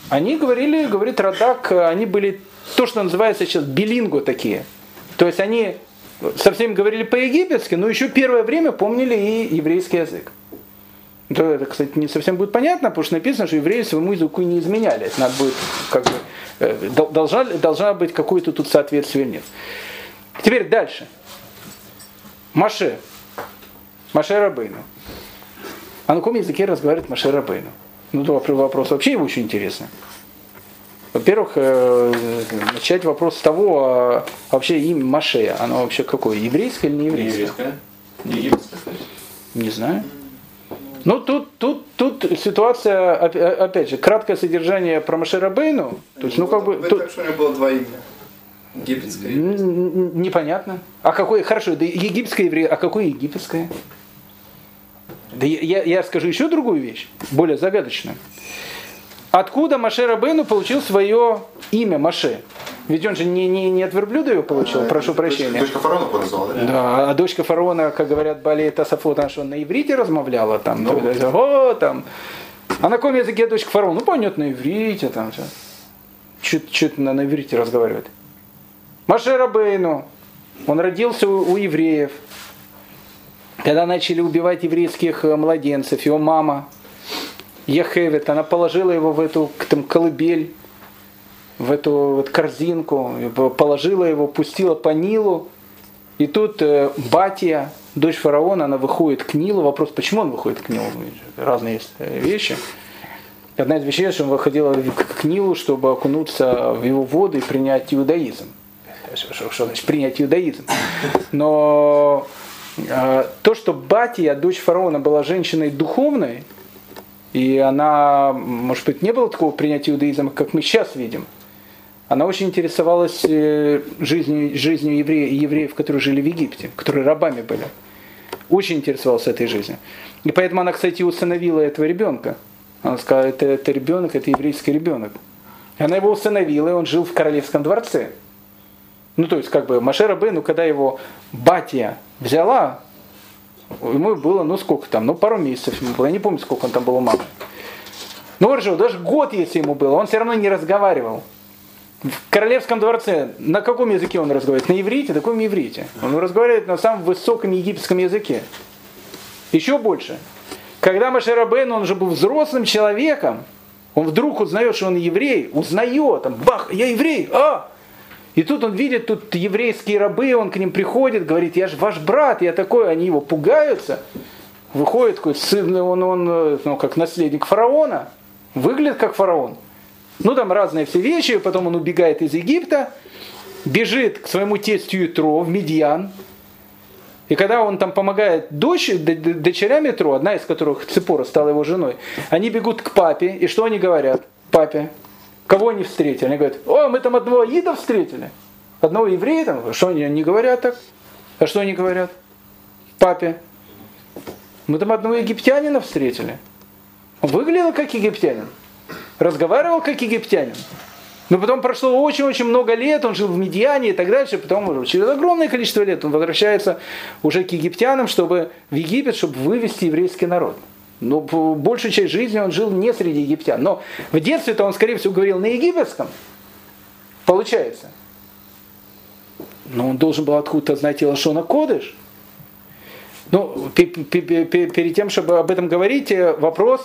они говорили, говорит Радак, они были то, что называется сейчас билинго такие. То есть они со всеми говорили по-египетски, но еще первое время помнили и еврейский язык. То это, кстати, не совсем будет понятно, потому что написано, что евреи своему языку не изменяли. Это надо будет, как бы, э, должна, должна быть какое-то тут соответствие нет. Теперь дальше. Маше. Маше Рабейну. А на каком языке разговаривает Маше Рабейну? Ну, то вопрос вообще его очень интересный. Во-первых, э, начать вопрос с того, а вообще имя Маше, оно вообще какое, еврейское или не еврейское? Еврейское. Египетское. Не знаю. Ну, тут, тут, тут ситуация, опять же, краткое содержание про Маше Рабейну. То есть, ну, как бы... Тут, так, что у него было два имени. Египетское. непонятно. А какое, хорошо, да египетское еврей, а какое египетское? Да я, я скажу еще другую вещь, более загадочную. Откуда Маше Рабейну получил свое имя Маше? Ведь он же не, не, не от верблюда его получил, прошу прощения. Дочка фараона поназвала, да? Да, а дочка фараона, как говорят Бали Тасафот, она что, на иврите размовляла там? Ну, о, там. А на каком языке дочка фараона? Ну, понятно, на иврите там все. Чуть-чуть на, на иврите разговаривает. Маше Рабейну, он родился у, у евреев. Когда начали убивать еврейских э, младенцев, его мама, Ехевет, она положила его в эту к- там, колыбель, в эту вот корзинку, положила его, пустила по Нилу. И тут э, Батия, дочь фараона, она выходит к Нилу. Вопрос, почему он выходит к Нилу? Разные есть э, вещи. Одна из вещей, что он выходил к Нилу, чтобы окунуться в его воды и принять иудаизм. Что- что значит принять иудаизм? Но э, то, что Батия, дочь фараона, была женщиной духовной, и она, может быть, не было такого принятия иудаизма, как мы сейчас видим. Она очень интересовалась э, жизнью, жизнью евреев, евреев, которые жили в Египте, которые рабами были. Очень интересовалась этой жизнью. И поэтому она, кстати, усыновила этого ребенка. Она сказала, это, это ребенок, это еврейский ребенок. И она его усыновила, и он жил в королевском дворце. Ну, то есть, как бы, Машера Бену, когда его батя взяла, ему было, ну, сколько там, ну, пару месяцев ему было, я не помню, сколько он там был у мамы. Ну, хорошо, даже год, если ему было, он все равно не разговаривал. В королевском дворце на каком языке он разговаривает? На иврите? На каком иврите? Он разговаривает на самом высоком египетском языке. Еще больше. Когда Машерабен, он уже был взрослым человеком, он вдруг узнает, что он еврей, узнает, там, бах, я еврей, а! И тут он видит, тут еврейские рабы, он к ним приходит, говорит, я же ваш брат, я такой, они его пугаются. Выходит такой сын, он, он ну, как наследник фараона, выглядит как фараон. Ну, там разные все вещи, потом он убегает из Египта, бежит к своему тестю Итро в Медьян. И когда он там помогает дочь, дочерям Итро, одна из которых Цепора стала его женой, они бегут к папе, и что они говорят? Папе. Кого они встретили? Они говорят, о, мы там одного Аида встретили. Одного еврея там. Что они не говорят так? А что они говорят? Папе. Мы там одного египтянина встретили. Он выглядел как египтянин разговаривал как египтянин. Но потом прошло очень-очень много лет, он жил в Медиане и так дальше, потом через огромное количество лет он возвращается уже к египтянам, чтобы в Египет, чтобы вывести еврейский народ. По- большую часть жизни он жил не среди египтян. Но в детстве-то он, скорее всего, говорил на египетском. Получается. Но он должен был откуда-то знать Илашона Кодыш. Ну, пе- пе- пе- пе- перед тем, чтобы об этом говорить, э, вопрос,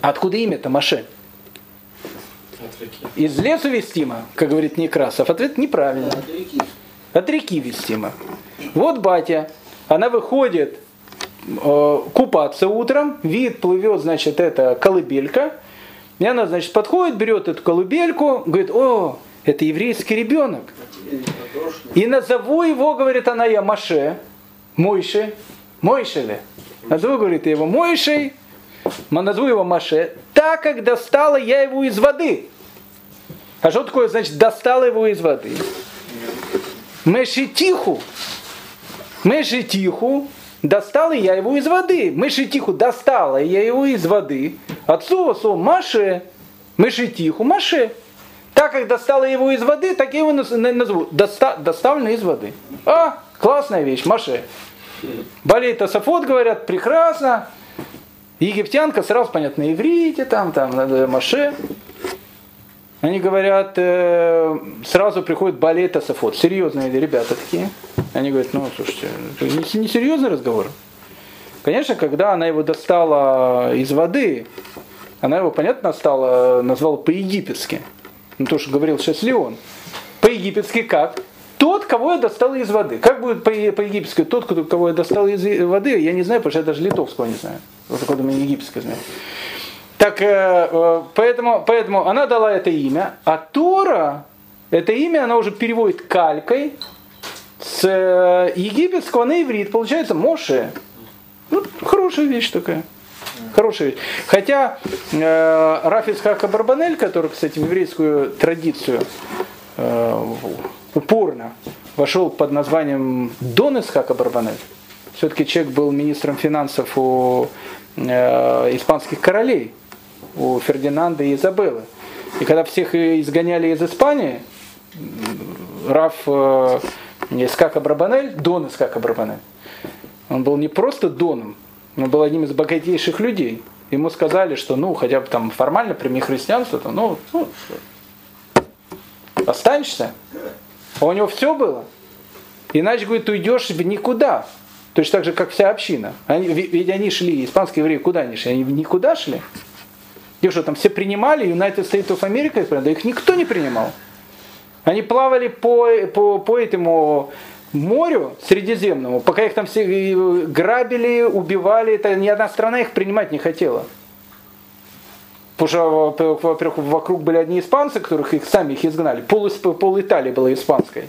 откуда имя-то Маше? Из лесу вестимо, как говорит Некрасов. Ответ неправильно. От реки вестимо. Вот батя, она выходит купаться утром, вид плывет, значит, это колыбелька. И она, значит, подходит, берет эту колыбельку, говорит, о, это еврейский ребенок. И назову его, говорит она, я Маше, Мойше, Мойше ли? Назову, говорит, его Мойшей, назову его Маше, так как достала я его из воды. А что такое, значит, достала его из воды? Мешитиху. Мешитиху. Достала я его из воды. Мешитиху достала я его из воды. От слова слово Маше. Мешитиху Маше. Так как достала его из воды, так я его наз- на- назову. Доста, доставлено из воды. А, классная вещь, Маше. Болеет Тософот, говорят, прекрасно. Египтянка сразу, понятно, иврите, там, там, надо Маше. Они говорят, э, сразу приходит болеть Тософот. Серьезные ребята такие. Они говорят, ну, слушайте, это не, серьезный разговор. Конечно, когда она его достала из воды, она его, понятно, стала, назвала по-египетски. Ну, то, что говорил сейчас Леон. По-египетски как? Тот, кого я достал из воды. Как будет по-египетски тот, кого я достал из воды, я не знаю, потому что я даже литовского не знаю. Вот у меня египетское знаю. Так, э, э, поэтому, поэтому она дала это имя, а Тора, это имя она уже переводит калькой с э, египетского на иврит, получается Моше. Ну, хорошая вещь такая. Хорошая вещь. Хотя э, Раф Исхака Барбанель, который, кстати, в еврейскую традицию э, упорно вошел под названием Дон Исхака Барбанель, все-таки человек был министром финансов у э, испанских королей, у Фердинанда и Изабеллы. И когда всех изгоняли из Испании, Раф э, Искака Брабанель, Дон Искака Брабанель, он был не просто Доном, он был одним из богатейших людей. Ему сказали, что ну хотя бы там формально прими христианство, то ну, ну останешься. А у него все было. Иначе, говорит, уйдешь в никуда. Точно так же, как вся община. Они, ведь они шли, испанские евреи, куда они шли? Они никуда шли. Их что, там все принимали, United States of America, да их никто не принимал. Они плавали по, по, по этому морю Средиземному, пока их там все э, грабили, убивали, это ни одна страна их принимать не хотела. Потому что, во-первых, вокруг были одни испанцы, которых их сами их изгнали. Пол, пол Италии была испанской.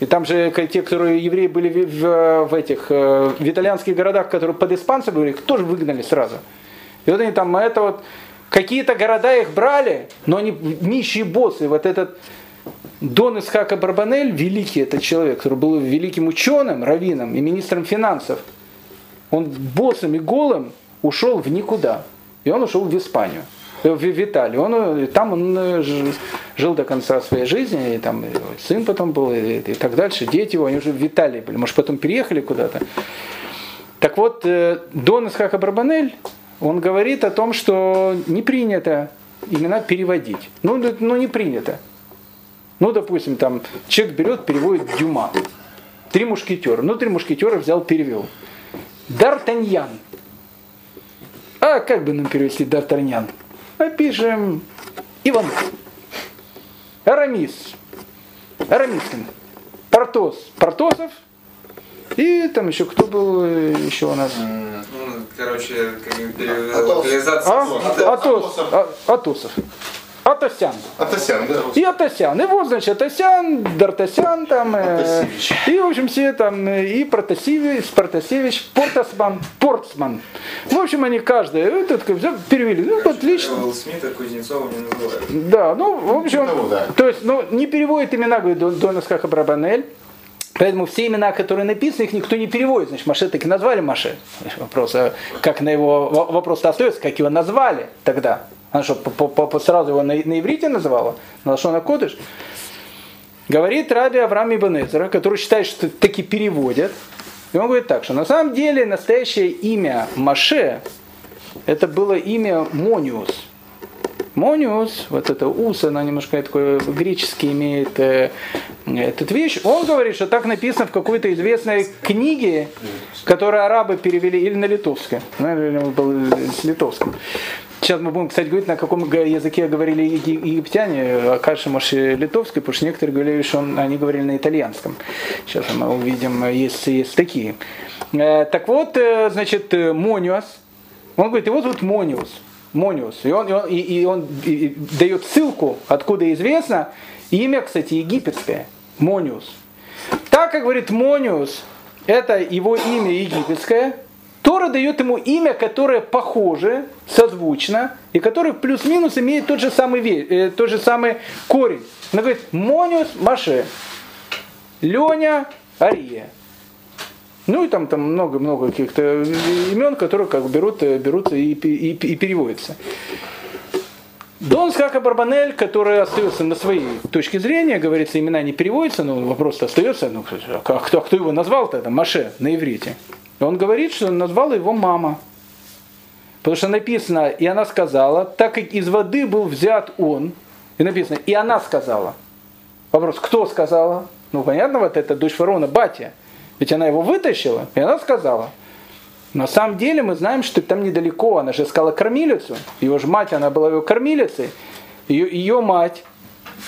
И там же те, которые евреи были в, в этих э, в итальянских городах, которые под испанцами были, их тоже выгнали сразу. И вот они там, это вот, какие-то города их брали, но они нищие боссы. Вот этот Дон Исхака Барбанель, великий этот человек, который был великим ученым, раввином и министром финансов, он боссом и голым ушел в никуда. И он ушел в Испанию, э, в, в Италию. Он, э, там он э, жил до конца своей жизни, и там сын потом был, и, и так дальше, дети его, они уже в Италии были, может потом переехали куда-то. Так вот, Дон Исхака Барбанель, он говорит о том, что не принято имена переводить. Ну, ну не принято. Ну, допустим, там человек берет, переводит Дюма. Три мушкетера. Ну, три мушкетера взял, перевел. Д'Артаньян. А как бы нам перевести Д'Артаньян? Напишем Иван. Арамис. Арамисин. Портос. Портосов. И там еще кто был э, еще у нас? Ну, короче, локализация. Атос. Атосов. Атосян. Атосян, да. И Атосян. И вот, значит, Атосян, Дартасян там. Э, и, в общем, все там, э, и Протасевич, Протасевич, Портасман, Портсман. В общем, они каждый, этот, перевели. Ну, отлично. Уилл Смита Кузнецова не называют. Да, ну, в общем, того, да. то есть, ну, не переводит имена, говорит, Донас Хахабрабанель. Поэтому все имена, которые написаны, их никто не переводит. Значит, Маше таки назвали Маше. Вопрос, а как на его вопрос остается, как его назвали тогда. Она что, по -по -по сразу его на, на иврите называла? На что на кодыш? Говорит Раби Авраам Ибн который считает, что таки переводят. И он говорит так, что на самом деле настоящее имя Маше, это было имя Мониус. Мониус, вот это ус, она немножко такой греческий имеет э, этот вещь. Он говорит, что так написано в какой-то известной книге, которую арабы перевели или на литовском. С литовским. Сейчас мы будем, кстати, говорить, на каком языке говорили египтяне, окажется, может, литовский, потому что некоторые говорили, что он, они говорили на итальянском. Сейчас мы увидим, есть, есть такие. Э, так вот, э, значит, Мониус, он говорит, его зовут Мониус. Мониус. И он, и он, и, и он и дает ссылку, откуда известно, имя, кстати, египетское. Мониус. Так как говорит Мониус, это его имя египетское, Тора дает ему имя, которое похоже, созвучно, и которое плюс-минус имеет тот же самый, э, тот же самый корень. Она говорит, Мониус Маше, Леня Ария. Ну и там, там много-много каких-то имен, которые как берут, э, берутся и, и, и переводятся. Дон Скака Барбанель, который остается на своей точке зрения, говорится, имена не переводятся, но вопрос остается, ну, а кто, кто его назвал-то, это Маше на иврите. Он говорит, что назвала его мама. Потому что написано, и она сказала, так как из воды был взят он, и написано, и она сказала. Вопрос, кто сказала? Ну, понятно, вот это дочь фараона, батя. Ведь она его вытащила, и она сказала. На самом деле мы знаем, что там недалеко, она же искала кормилицу, его же мать, она была его кормилицей, ее, ее мать,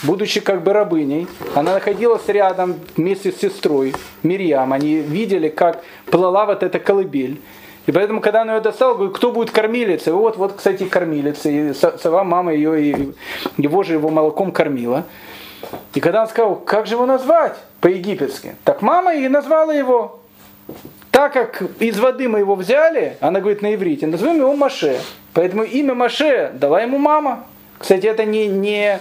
будучи как бы рабыней, она находилась рядом вместе с сестрой Мирьям, они видели, как плыла вот эта колыбель. И поэтому, когда она ее достала, говорю, кто будет кормилицей? Вот, вот, кстати, кормилица. И сова, мама ее, и его же его молоком кормила. И когда он сказал, как же его назвать по-египетски? Так мама и назвала его. Так как из воды мы его взяли, она говорит на иврите, назовем его Маше. Поэтому имя Маше дала ему мама. Кстати, это не, не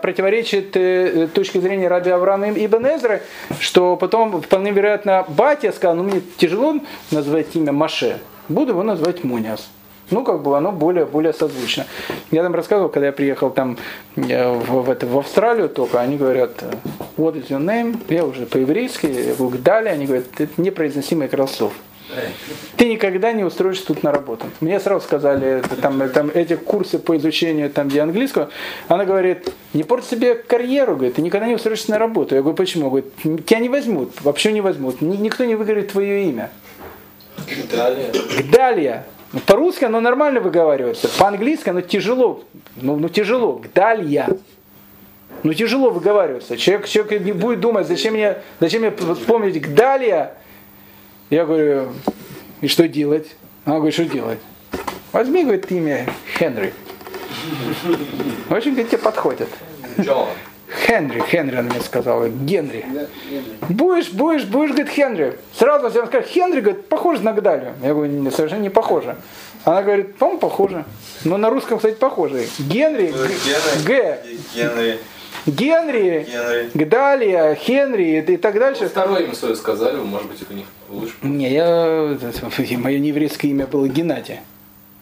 противоречит э, точке зрения раби Авраама Ибн Эзры, что потом, вполне вероятно, батя сказал, ну мне тяжело назвать имя Маше, буду его назвать Муниас. Ну, как бы оно более, более созвучно. Я там рассказывал, когда я приехал там э, в, в, это, в Австралию только, они говорят, what is your name? Я уже по-еврейски, я говорю, Гдали, они говорят, это непроизносимый красов. Ты никогда не устроишься тут на работу. Мне сразу сказали, там, там эти курсы по изучению там, где английского. Она говорит, не порти себе карьеру, говорит, ты никогда не устроишься на работу. Я говорю, почему? Говорит, тебя не возьмут, вообще не возьмут. Никто не выговорит твое имя. Далее. Гдалия. Ну, по-русски оно нормально выговаривается, по-английски оно тяжело, ну, ну тяжело, Гдалья. Ну тяжело выговаривается. Человек, человек не будет думать, зачем мне, зачем мне вспомнить Гдалия, я говорю, и что делать? Она говорит, что делать? Возьми, говорит, имя Хенри. Очень, говорит, тебе подходит. Джон. Хенри, Хенри, она мне сказала, Генри. Будешь, будешь, будешь, говорит, Хенри. Сразу она скажет, Хенри, говорит, похоже на Гдалю. Я говорю, совершенно не похоже. Она говорит, по-моему, похоже. Но на русском, кстати, похоже. Генри, Г. Генри. Генри, Генри. Гдалия, Хенри и так дальше. Второе имя свое сказали, может быть, у них лучше. Не, я, [laughs] мое нееврейское имя было Геннадий.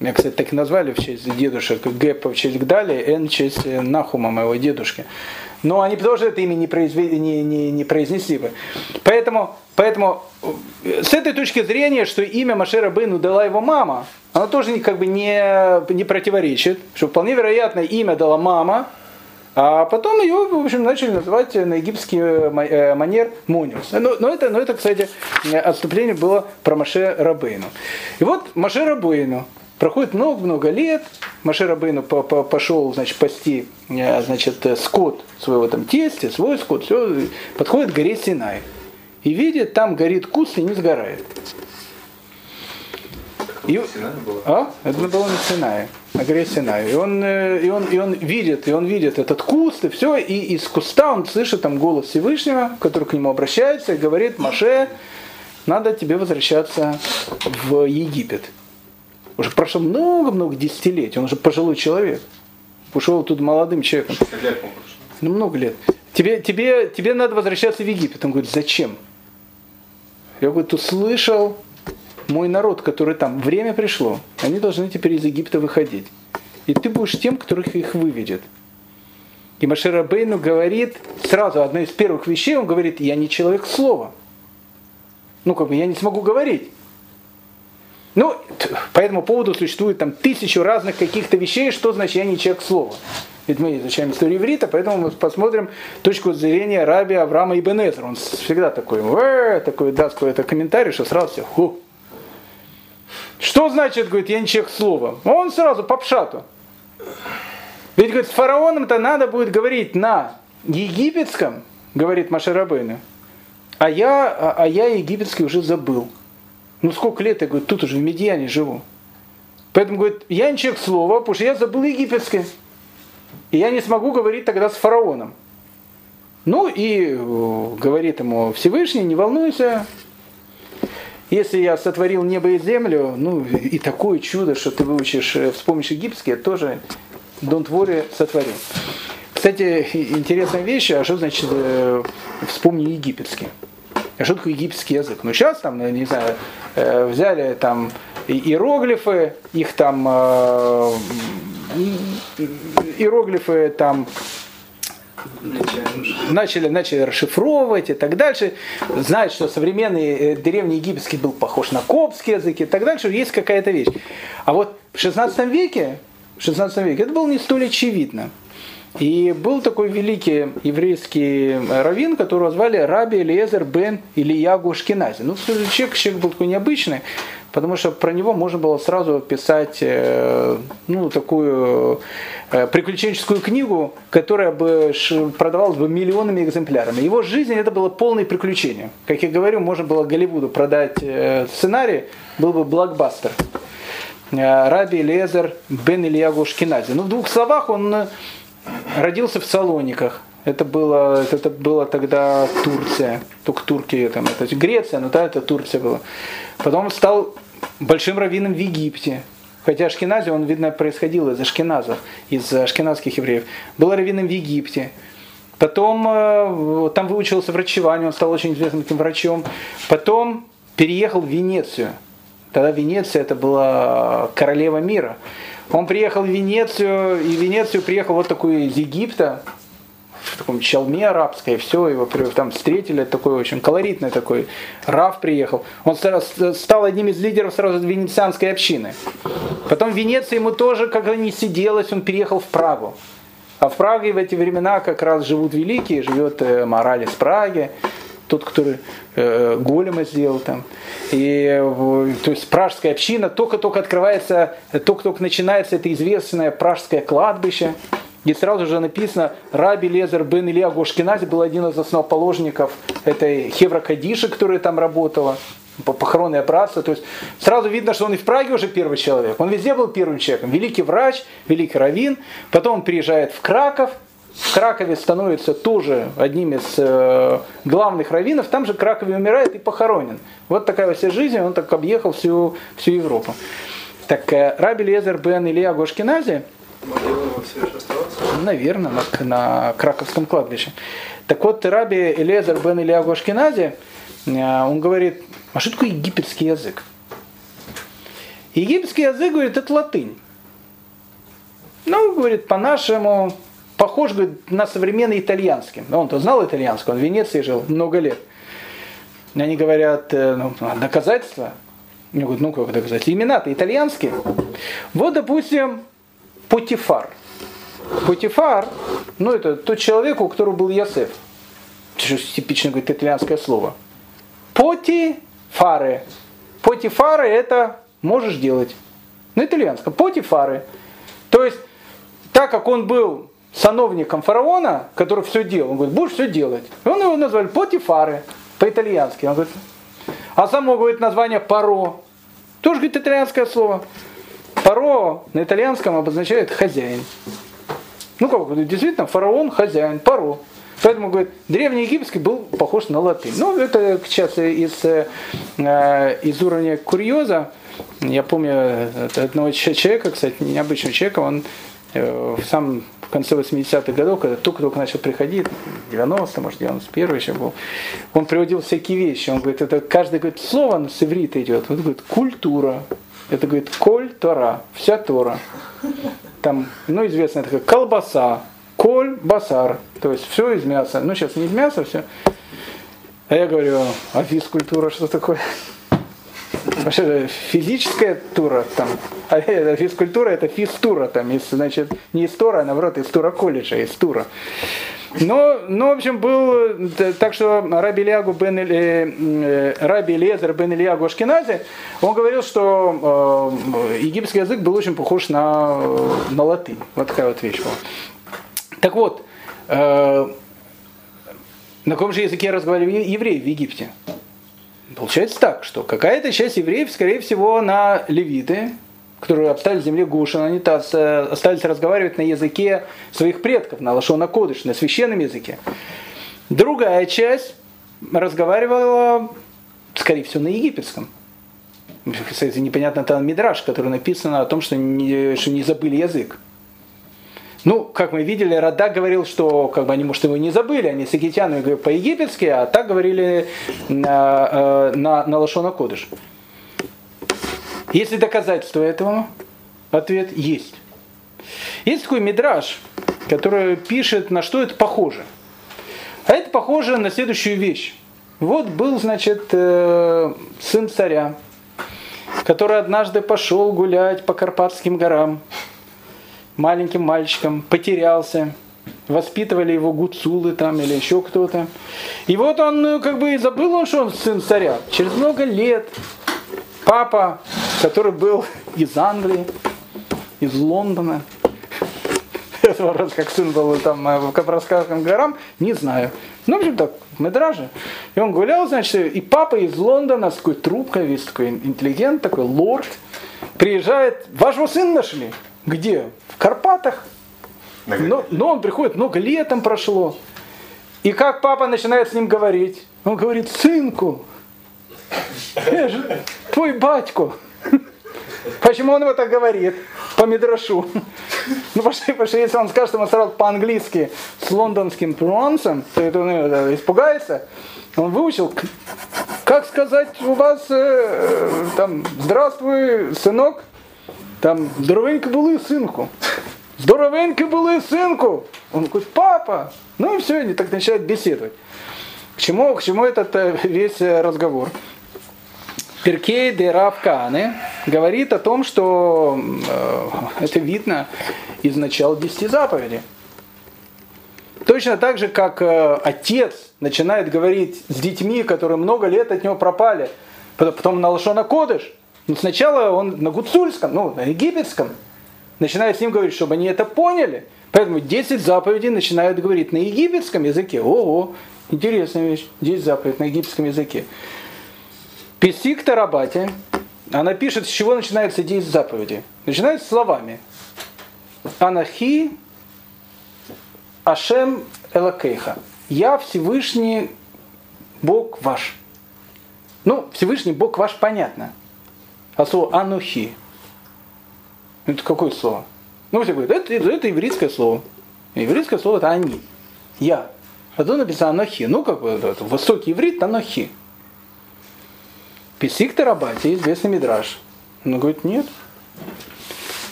Меня, кстати, так и назвали в честь дедушек. Г в честь Гдали, Н в честь Нахума, моего дедушки. Но они тоже это имя не, произвели, не, не, не произнесли бы. Поэтому, поэтому с этой точки зрения, что имя Машера Бейну дала его мама, оно тоже как бы не, не противоречит. Что вполне вероятно, имя дала мама, а потом ее, в общем, начали называть на египетский э, манер Муниус. Но, но, это, но это, кстати, отступление было про Маше Рабейну. И вот Маше Рабейну, Проходит много-много лет, Маше Рабейну пошел, значит, пасти, э, значит, э, скот своего там тесте, свой скот, все, подходит к горе Синай. И видит, там горит куст и не сгорает. И, а? Это было на Синае, на горе Синай. И он, э, и, он, и он видит, и он видит этот куст, и все, и из куста он слышит там голос Всевышнего, который к нему обращается и говорит, Маше, надо тебе возвращаться в Египет. Уже прошло много-много десятилетий, он уже пожилой человек. Ушел тут молодым человеком. Ну, много лет. Тебе, тебе, тебе надо возвращаться в Египет. Он говорит, зачем? Я говорю, услышал мой народ, который там, время пришло, они должны теперь из Египта выходить. И ты будешь тем, которых их выведет. И Машера Бейну говорит, сразу одна из первых вещей, он говорит, я не человек слова. Ну, как бы я не смогу говорить. Ну, по этому поводу существует там тысячу разных каких-то вещей, что не человек слова. Ведь мы изучаем историю иврита, поэтому мы посмотрим точку зрения раби Авраама Ибн Эзра. Он всегда такой, э, такой даст какой-то комментарий, что сразу все, ху. Что значит, говорит, я не человек слова? Он сразу по пшату. Ведь, говорит, с фараоном-то надо будет говорить на египетском, говорит Машарабейна, а я, а, а я египетский уже забыл. Ну сколько лет, я говорю, тут уже в Медиане живу. Поэтому, говорит, я не человек слова, потому что я забыл египетское. И я не смогу говорить тогда с фараоном. Ну и э, говорит ему Всевышний, не волнуйся, если я сотворил небо и землю, ну и такое чудо, что ты выучишь, э, вспомнишь египетский, тоже don't worry сотворил. Кстати, интересная вещь, а что значит э, вспомни египетский? Что такое египетский язык? Ну сейчас там, не знаю, Э, взяли там иероглифы, их там э, иероглифы там начали, начали расшифровывать и так дальше. Знают, что современный э, древний египетский был похож на коптский язык и так дальше. Есть какая-то вещь. А вот в 16 веке, в 16 веке это было не столь очевидно. И был такой великий еврейский раввин, которого звали Раби Элиезер бен Ильягу Шкинази. Ну, человек, человек был такой необычный. потому что про него можно было сразу писать э, ну, такую э, приключенческую книгу, которая бы продавалась бы миллионами экземплярами. Его жизнь это было полное приключение. Как я говорю, можно было Голливуду продать э, сценарий, был бы блокбастер. Раби Лезер Бен Ильягу Шкинази. Ну, в двух словах, он родился в Салониках. Это было, это было тогда Турция, только турки, там, это Греция, но да, это Турция была. Потом стал большим раввином в Египте. Хотя Ашкенази, он, видно, происходил из Ашкеназов, из ашкеназских евреев. Был раввином в Египте. Потом э, там выучился врачеванию, он стал очень известным таким врачом. Потом переехал в Венецию. Тогда Венеция это была королева мира. Он приехал в Венецию, и в Венецию приехал вот такой из Египта, в таком чалме арабской, все, его там встретили, такой очень колоритный такой, Раф приехал. Он стал одним из лидеров сразу венецианской общины. Потом в Венеции ему тоже, когда не сиделось, он переехал в Прагу. А в Праге в эти времена как раз живут великие, живет э, Мораль из Праги, тот, который э, голема сделал там. И, э, то есть пражская община только-только открывается, только-только начинается это известное пражское кладбище. И сразу же написано, Раби Лезер бен Илья Гошкинази был один из основоположников этой Хевра Кадиши, которая там работала, похоронное братство. То есть сразу видно, что он и в Праге уже первый человек. Он везде был первым человеком. Великий врач, великий раввин. Потом он приезжает в Краков, в Кракове становится тоже одним из э, главных раввинов, там же Кракове умирает и похоронен. Вот такая вся жизнь, он так объехал всю, всю Европу. Так, э, Раби Лезер бен Илья Гошкинази? Наверное, на, на Краковском кладбище. Так вот, Раби Элезер бен Илья Гошкинази, э, он говорит, а что такое египетский язык? Египетский язык, говорит, это латынь. Ну, говорит, по-нашему, похож говорит, на современный итальянский. Он-то знал итальянский, он в Венеции жил много лет. Они говорят, э, ну, а доказательства? Я говорю, ну как доказательства? Имена-то итальянские. Вот, допустим, Потифар. Потифар, ну это тот человек, у которого был Ясеф. Типичное говорит, итальянское слово. Потифары. Потифары это можешь делать. На итальянском. Потифары. То есть, так как он был сановником фараона, который все делал, он говорит, будешь все делать. И он его назвали Потифары по-итальянски. Он говорит, а само говорит название Паро. Тоже говорит итальянское слово. Паро на итальянском обозначает хозяин. Ну как, действительно, фараон хозяин, паро. Поэтому, говорит, древний египетский был похож на латынь. Ну, это сейчас из, э, из уровня курьеза. Я помню одного человека, кстати, необычного человека, он э, в конце 80-х годов, когда только-только начал приходить, 90 может, 91 еще был, он приводил всякие вещи. Он говорит, это каждое говорит, слово с иврита идет. Он говорит, культура, это говорит коль Тора, вся Тора. Там, ну, известная такая колбаса, коль басар, то есть все из мяса. Ну, сейчас не из мяса все. А я говорю, а физкультура что такое? Вообще физическая тура там, а [laughs] физкультура это физтура там, из, значит, не из тура, а наоборот из тура колледжа, из тура. Но, ну, в общем, был, так что Раби Лиагу бен, э, э, Раби Лезер бен Ильягу Ашкенази, он говорил, что э, египетский язык был очень похож на, на латынь. Вот такая вот вещь была. Так вот, э, на каком же языке разговаривали евреи в Египте? Получается так, что какая-то часть евреев, скорее всего, на левиты, которые обстались в земле Гушин, они остались разговаривать на языке своих предков, на Лашона Кодыш, на священном языке. Другая часть разговаривала, скорее всего, на египетском. Кстати, непонятно там Мидраш, который написано о том, что не, что не забыли язык. Ну, как мы видели, Рада говорил, что как бы они, может, его не забыли, они с египтянами по-египетски, а так говорили на, э, на, на Лашона Кодыш. Есть ли доказательства этого? Ответ есть. Есть такой мидраж, который пишет, на что это похоже. А это похоже на следующую вещь. Вот был, значит, э, сын царя, который однажды пошел гулять по Карпатским горам, маленьким мальчиком, потерялся, воспитывали его гуцулы там или еще кто-то. И вот он ну, как бы и забыл, он, что он сын царя. Через много лет папа, который был из Англии, из Лондона. [laughs] Это вопрос, как сын был там э, в Кавказском горам, не знаю. Ну, в общем, так, Медраже. И он гулял, значит, и папа из Лондона с такой трубкой, весь такой интеллигент, такой лорд, приезжает, вашего сына нашли. Где? В Карпатах. Но, но он приходит, много лет там прошло. И как папа начинает с ним говорить? Он говорит, сынку, я же твой батько. Почему он его так говорит? По Мидрашу. Ну, потому что если он скажет, что он сразу по-английски с лондонским пруансом, то это он э, испугается. Он выучил, как сказать у вас, э, там, здравствуй, сынок, там, здоровенько були, сынку. Здоровенько були, сынку. Он говорит, папа. Ну и все, они так начинают беседовать. К чему, к чему этот весь разговор? Перкей де Равканы говорит о том, что э, это видно из начала десяти заповедей. Точно так же, как э, отец начинает говорить с детьми, которые много лет от него пропали, потом на Лошона Кодыш, но сначала он на гуцульском, ну, на египетском, начинает с ним говорить, чтобы они это поняли. Поэтому 10 заповедей начинают говорить на египетском языке. Ого, интересная вещь, 10 заповедей на египетском языке. Песик Тарабати, она пишет, с чего начинается 10 заповедей. Начинается словами. Анахи Ашем Элакейха. Я Всевышний Бог ваш. Ну, Всевышний Бог ваш понятно. А слово Анухи. Это какое слово? Ну, все говорят, это, это еврейское слово. Еврейское слово это они. Я. А тут написано Анохи. Ну, как бы, это, высокий иврит, Анохи. Песик Тарабати, известный мидраж. Он говорит, нет.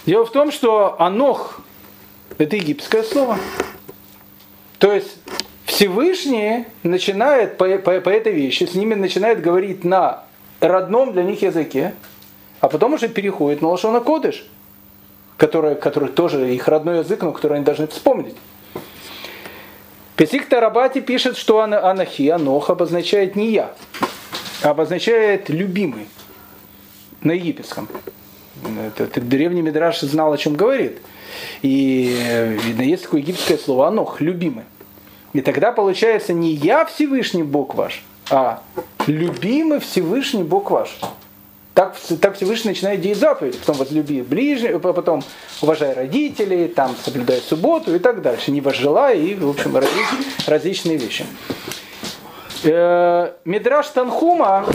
Дело в том, что Анох – это египетское слово. То есть Всевышний начинает по, по, по этой вещи, с ними начинает говорить на родном для них языке, а потом уже переходит на Лошона Кодыш, который, который тоже их родной язык, но который они должны вспомнить. Песик Тарабати пишет, что Анахи, Анох обозначает не я, обозначает любимый на египетском. Это, это древний Мидраш знал, о чем говорит. И видно, есть такое египетское слово «анох», любимый. И тогда получается не я Всевышний Бог ваш, а любимый Всевышний Бог ваш. Так, так Всевышний начинает делать заповеди. Потом возлюби ближнего, потом уважай родителей, там соблюдай субботу и так дальше. Не возжелай и, в общем, различные вещи. Э, Танхума,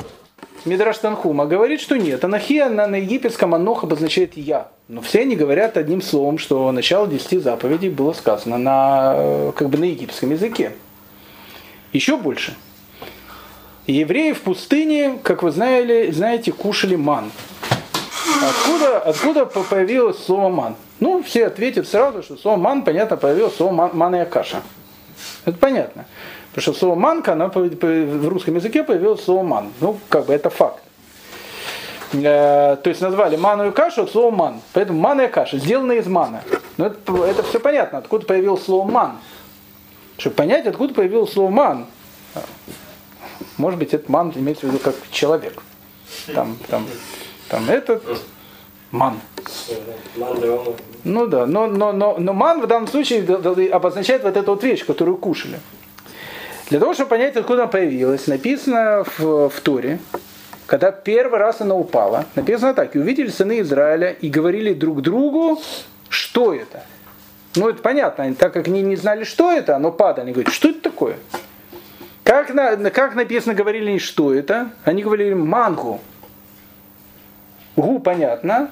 Мидраш Танхума говорит, что нет. Анахия на, на египетском анох обозначает я. Но все они говорят одним словом, что начало десяти заповедей было сказано на, как бы на египетском языке. Еще больше. Евреи в пустыне, как вы знаете, знаете кушали ман. Откуда, откуда появилось слово ман? Ну, все ответят сразу, что слово ман, понятно, появилось слово ман, ман и акаша. Это понятно. Потому что слово манка, оно в русском языке появилось слово ман. Ну, как бы это факт. Э, то есть назвали ману и кашу от слова ман. Поэтому мана и каша сделаны из мана. Но это, это все понятно, откуда появилось слово ман. Чтобы понять, откуда появилось слово ман. Может быть, этот ман имеется в виду как человек. Там, там, там этот ман. Ну да, но, но, но, но ман в данном случае обозначает вот эту вот вещь, которую кушали. Для того, чтобы понять, откуда она появилась, написано в, в Торе, когда первый раз она упала, написано так, и увидели сыны Израиля и говорили друг другу, что это. Ну, это понятно, так как они не знали, что это, оно падало. Они говорят, что это такое? Как, на, как написано, говорили они, что это? Они говорили мангу. Гу, понятно.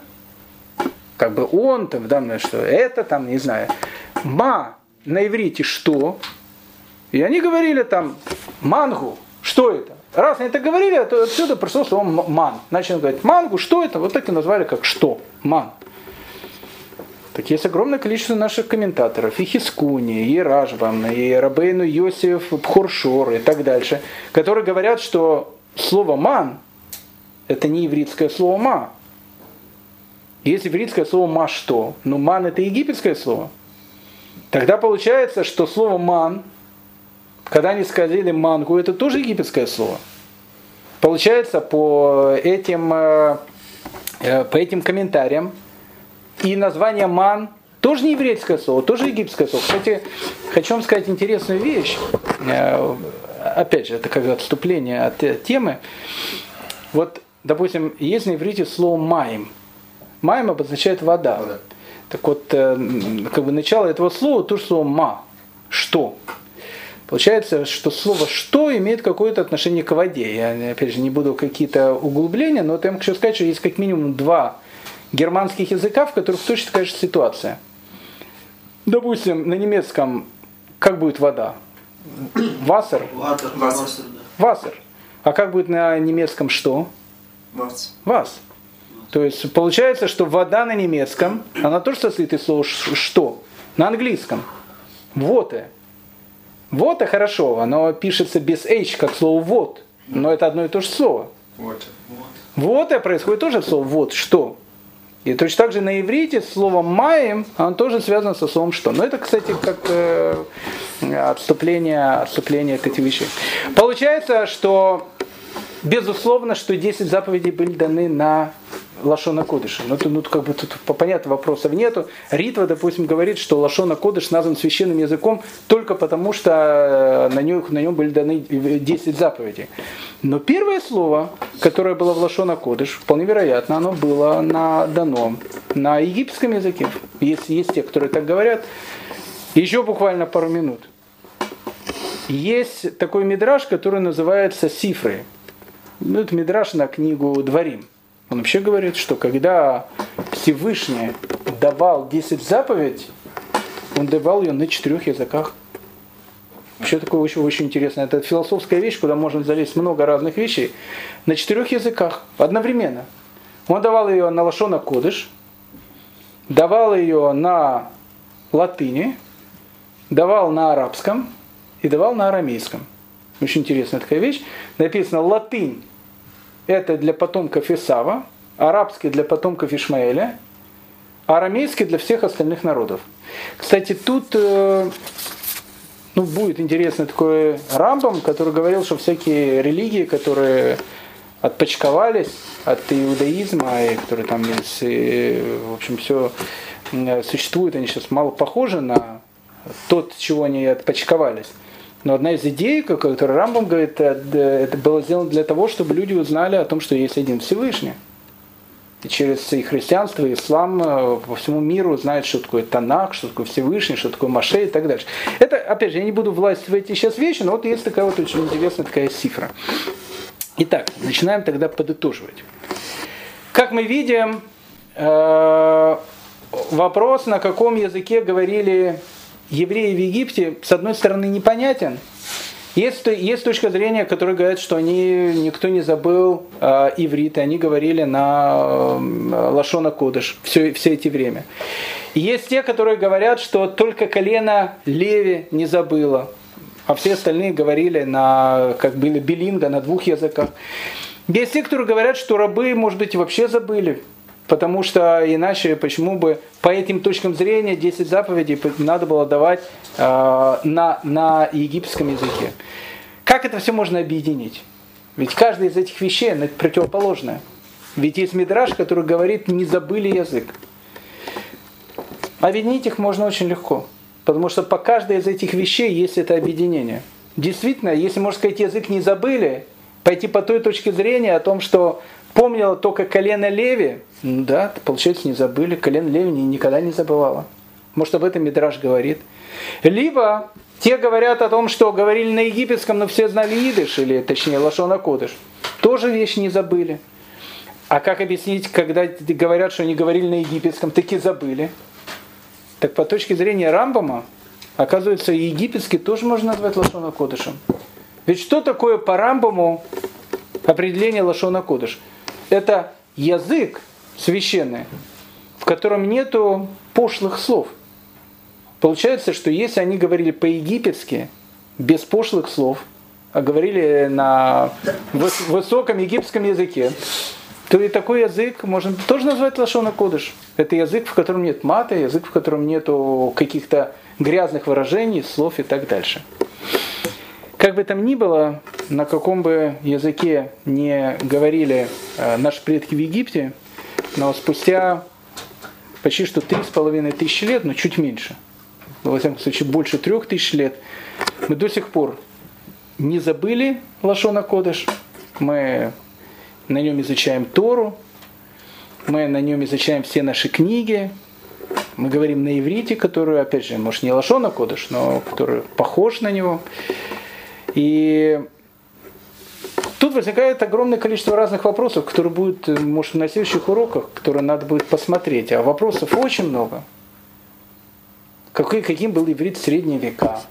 Как бы он, там, да, что это, там, не знаю. Ма на иврите что? И они говорили там мангу, что это? Раз они это говорили, то отсюда пришло слово ман. Начали говорить мангу, что это? Вот так и назвали как что? Ман. Так есть огромное количество наших комментаторов, и Хискуни, и Ражбам, и Рабейну Йосиф Пхуршор и так дальше, которые говорят, что слово ман это не еврейское слово ма. Есть еврейское слово ма что? Ну, ман это египетское слово. Тогда получается, что слово ман когда они сказали мангу, это тоже египетское слово. Получается, по этим, э, э, по этим комментариям и название ман тоже не еврейское слово, тоже египетское слово. Кстати, хочу вам сказать интересную вещь. Э, опять же, это как отступление от темы. Вот, допустим, есть на иврите слово «маем». «Маем» обозначает «вода». вода. Так вот, как бы начало этого слова тоже слово «ма». «Что?». Получается, что слово «что» имеет какое-то отношение к воде. Я, опять же, не буду какие-то углубления, но вот я хочу сказать, что есть как минимум два германских языка, в которых точно такая же ситуация. Допустим, на немецком как будет вода? Вассер? Вассер. Вассер. А как будет на немецком что? Вас. Вас. То есть получается, что вода на немецком, она тоже состоит из слова что? На английском. Вот. Вот и хорошо, оно пишется без h, как слово вот. Но это одно и то же слово. Вот. Вот и происходит тоже слово вот, что. И точно так же на иврите слово «маем» оно тоже связано со словом «что». Но это, кстати, как э, отступление, отступление от этих вещей. Получается, что безусловно, что 10 заповедей были даны на Лашона Кодыша. Ну, ну, как бы тут понятно, вопросов нету. Ритва, допустим, говорит, что Лашона Кодыш назван священным языком только потому, что на нем, на нем были даны 10 заповедей. Но первое слово, которое было в Лашона Кодыш, вполне вероятно, оно было на, дано на египетском языке. Есть, есть те, которые так говорят. Еще буквально пару минут. Есть такой мидраж, который называется Сифры. Ну, это мидраж на книгу Дворим. Он вообще говорит, что когда Всевышний давал 10 заповедей, он давал ее на четырех языках. Вообще такое очень, очень интересно. Это философская вещь, куда можно залезть много разных вещей. На четырех языках одновременно. Он давал ее на лашона кодыш, давал ее на латыни, давал на арабском и давал на арамейском. Очень интересная такая вещь. Написано латынь это для потомков Исава, арабский для потомков Ишмаэля, а арамейский для всех остальных народов. Кстати, тут э, ну, будет интересный такой Рамбам, который говорил, что всякие религии, которые отпочковались от иудаизма, и которые там, и, в общем, все существует, они сейчас мало похожи на тот, чего они отпочковались. Но одна из идей, которую Рамбам говорит, э, это было сделано для того, чтобы люди узнали о том, что есть один Всевышний. И через и христианство, и ислам э, по всему миру знают, что такое Танах, что такое Всевышний, что такое Маше и так дальше. Это, опять же, я не буду влазить в эти сейчас вещи, но вот есть такая вот очень интересная такая цифра. Итак, начинаем тогда подытоживать. Как мы видим, э, вопрос, на каком языке говорили евреи в Египте, с одной стороны, непонятен. Есть, есть точка зрения, которая говорит, что они, никто не забыл э, иврит, они говорили на э, Лашона Кодыш все, все эти время. Есть те, которые говорят, что только колено Леви не забыло, а все остальные говорили на, как были билинга, на двух языках. Есть те, которые говорят, что рабы, может быть, вообще забыли, Потому что иначе почему бы по этим точкам зрения 10 заповедей надо было давать э, на, на египетском языке. Как это все можно объединить? Ведь каждая из этих вещей она противоположная. Ведь есть мидраж, который говорит, не забыли язык. Объединить их можно очень легко. Потому что по каждой из этих вещей есть это объединение. Действительно, если, можно сказать, язык не забыли, пойти по той точке зрения о том, что помнила только колено Леви, ну да, получается, не забыли. Колено Леви никогда не забывала. Может, об этом Мидраш говорит. Либо те говорят о том, что говорили на египетском, но все знали идыш, или точнее лашона кодыш. Тоже вещи не забыли. А как объяснить, когда говорят, что они говорили на египетском, таки забыли? Так по точке зрения Рамбама, оказывается, египетский тоже можно назвать лашона кодышем. Ведь что такое по Рамбаму определение лашона кодыш? Это язык священный, в котором нету пошлых слов. Получается, что если они говорили по-египетски, без пошлых слов, а говорили на высоком египетском языке, то и такой язык можно тоже назвать лашона кодыш. Это язык, в котором нет мата, язык, в котором нету каких-то грязных выражений, слов и так дальше. Как бы там ни было, на каком бы языке не говорили э, наши предки в Египте, но спустя почти что три с половиной тысячи лет, но чуть меньше, во всяком случае больше трех тысяч лет, мы до сих пор не забыли Лашона Кодыш, мы на нем изучаем Тору, мы на нем изучаем все наши книги, мы говорим на иврите, который, опять же, может не Лашона Кодыш, но который похож на него. И тут возникает огромное количество разных вопросов, которые будут, может, на следующих уроках, которые надо будет посмотреть. А вопросов очень много. Какой, каким был иврит в средние века?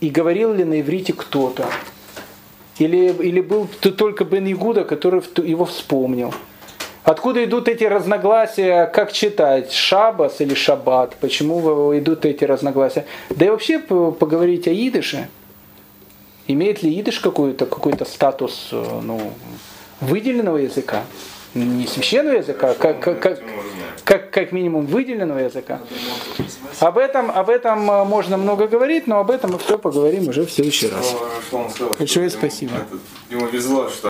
И говорил ли на иврите кто-то? Или, или был только Бен Игуда, который его вспомнил? Откуда идут эти разногласия, как читать, шабас или шаббат, почему идут эти разногласия? Да и вообще поговорить о идыше – Имеет ли идыш какой-то какой статус э, ну, выделенного языка? Не священного языка, как, как, как, как, как минимум выделенного языка. Об этом, об этом э, можно много говорить, но об этом мы все поговорим уже в следующий раз. Большое спасибо. Ему везло, что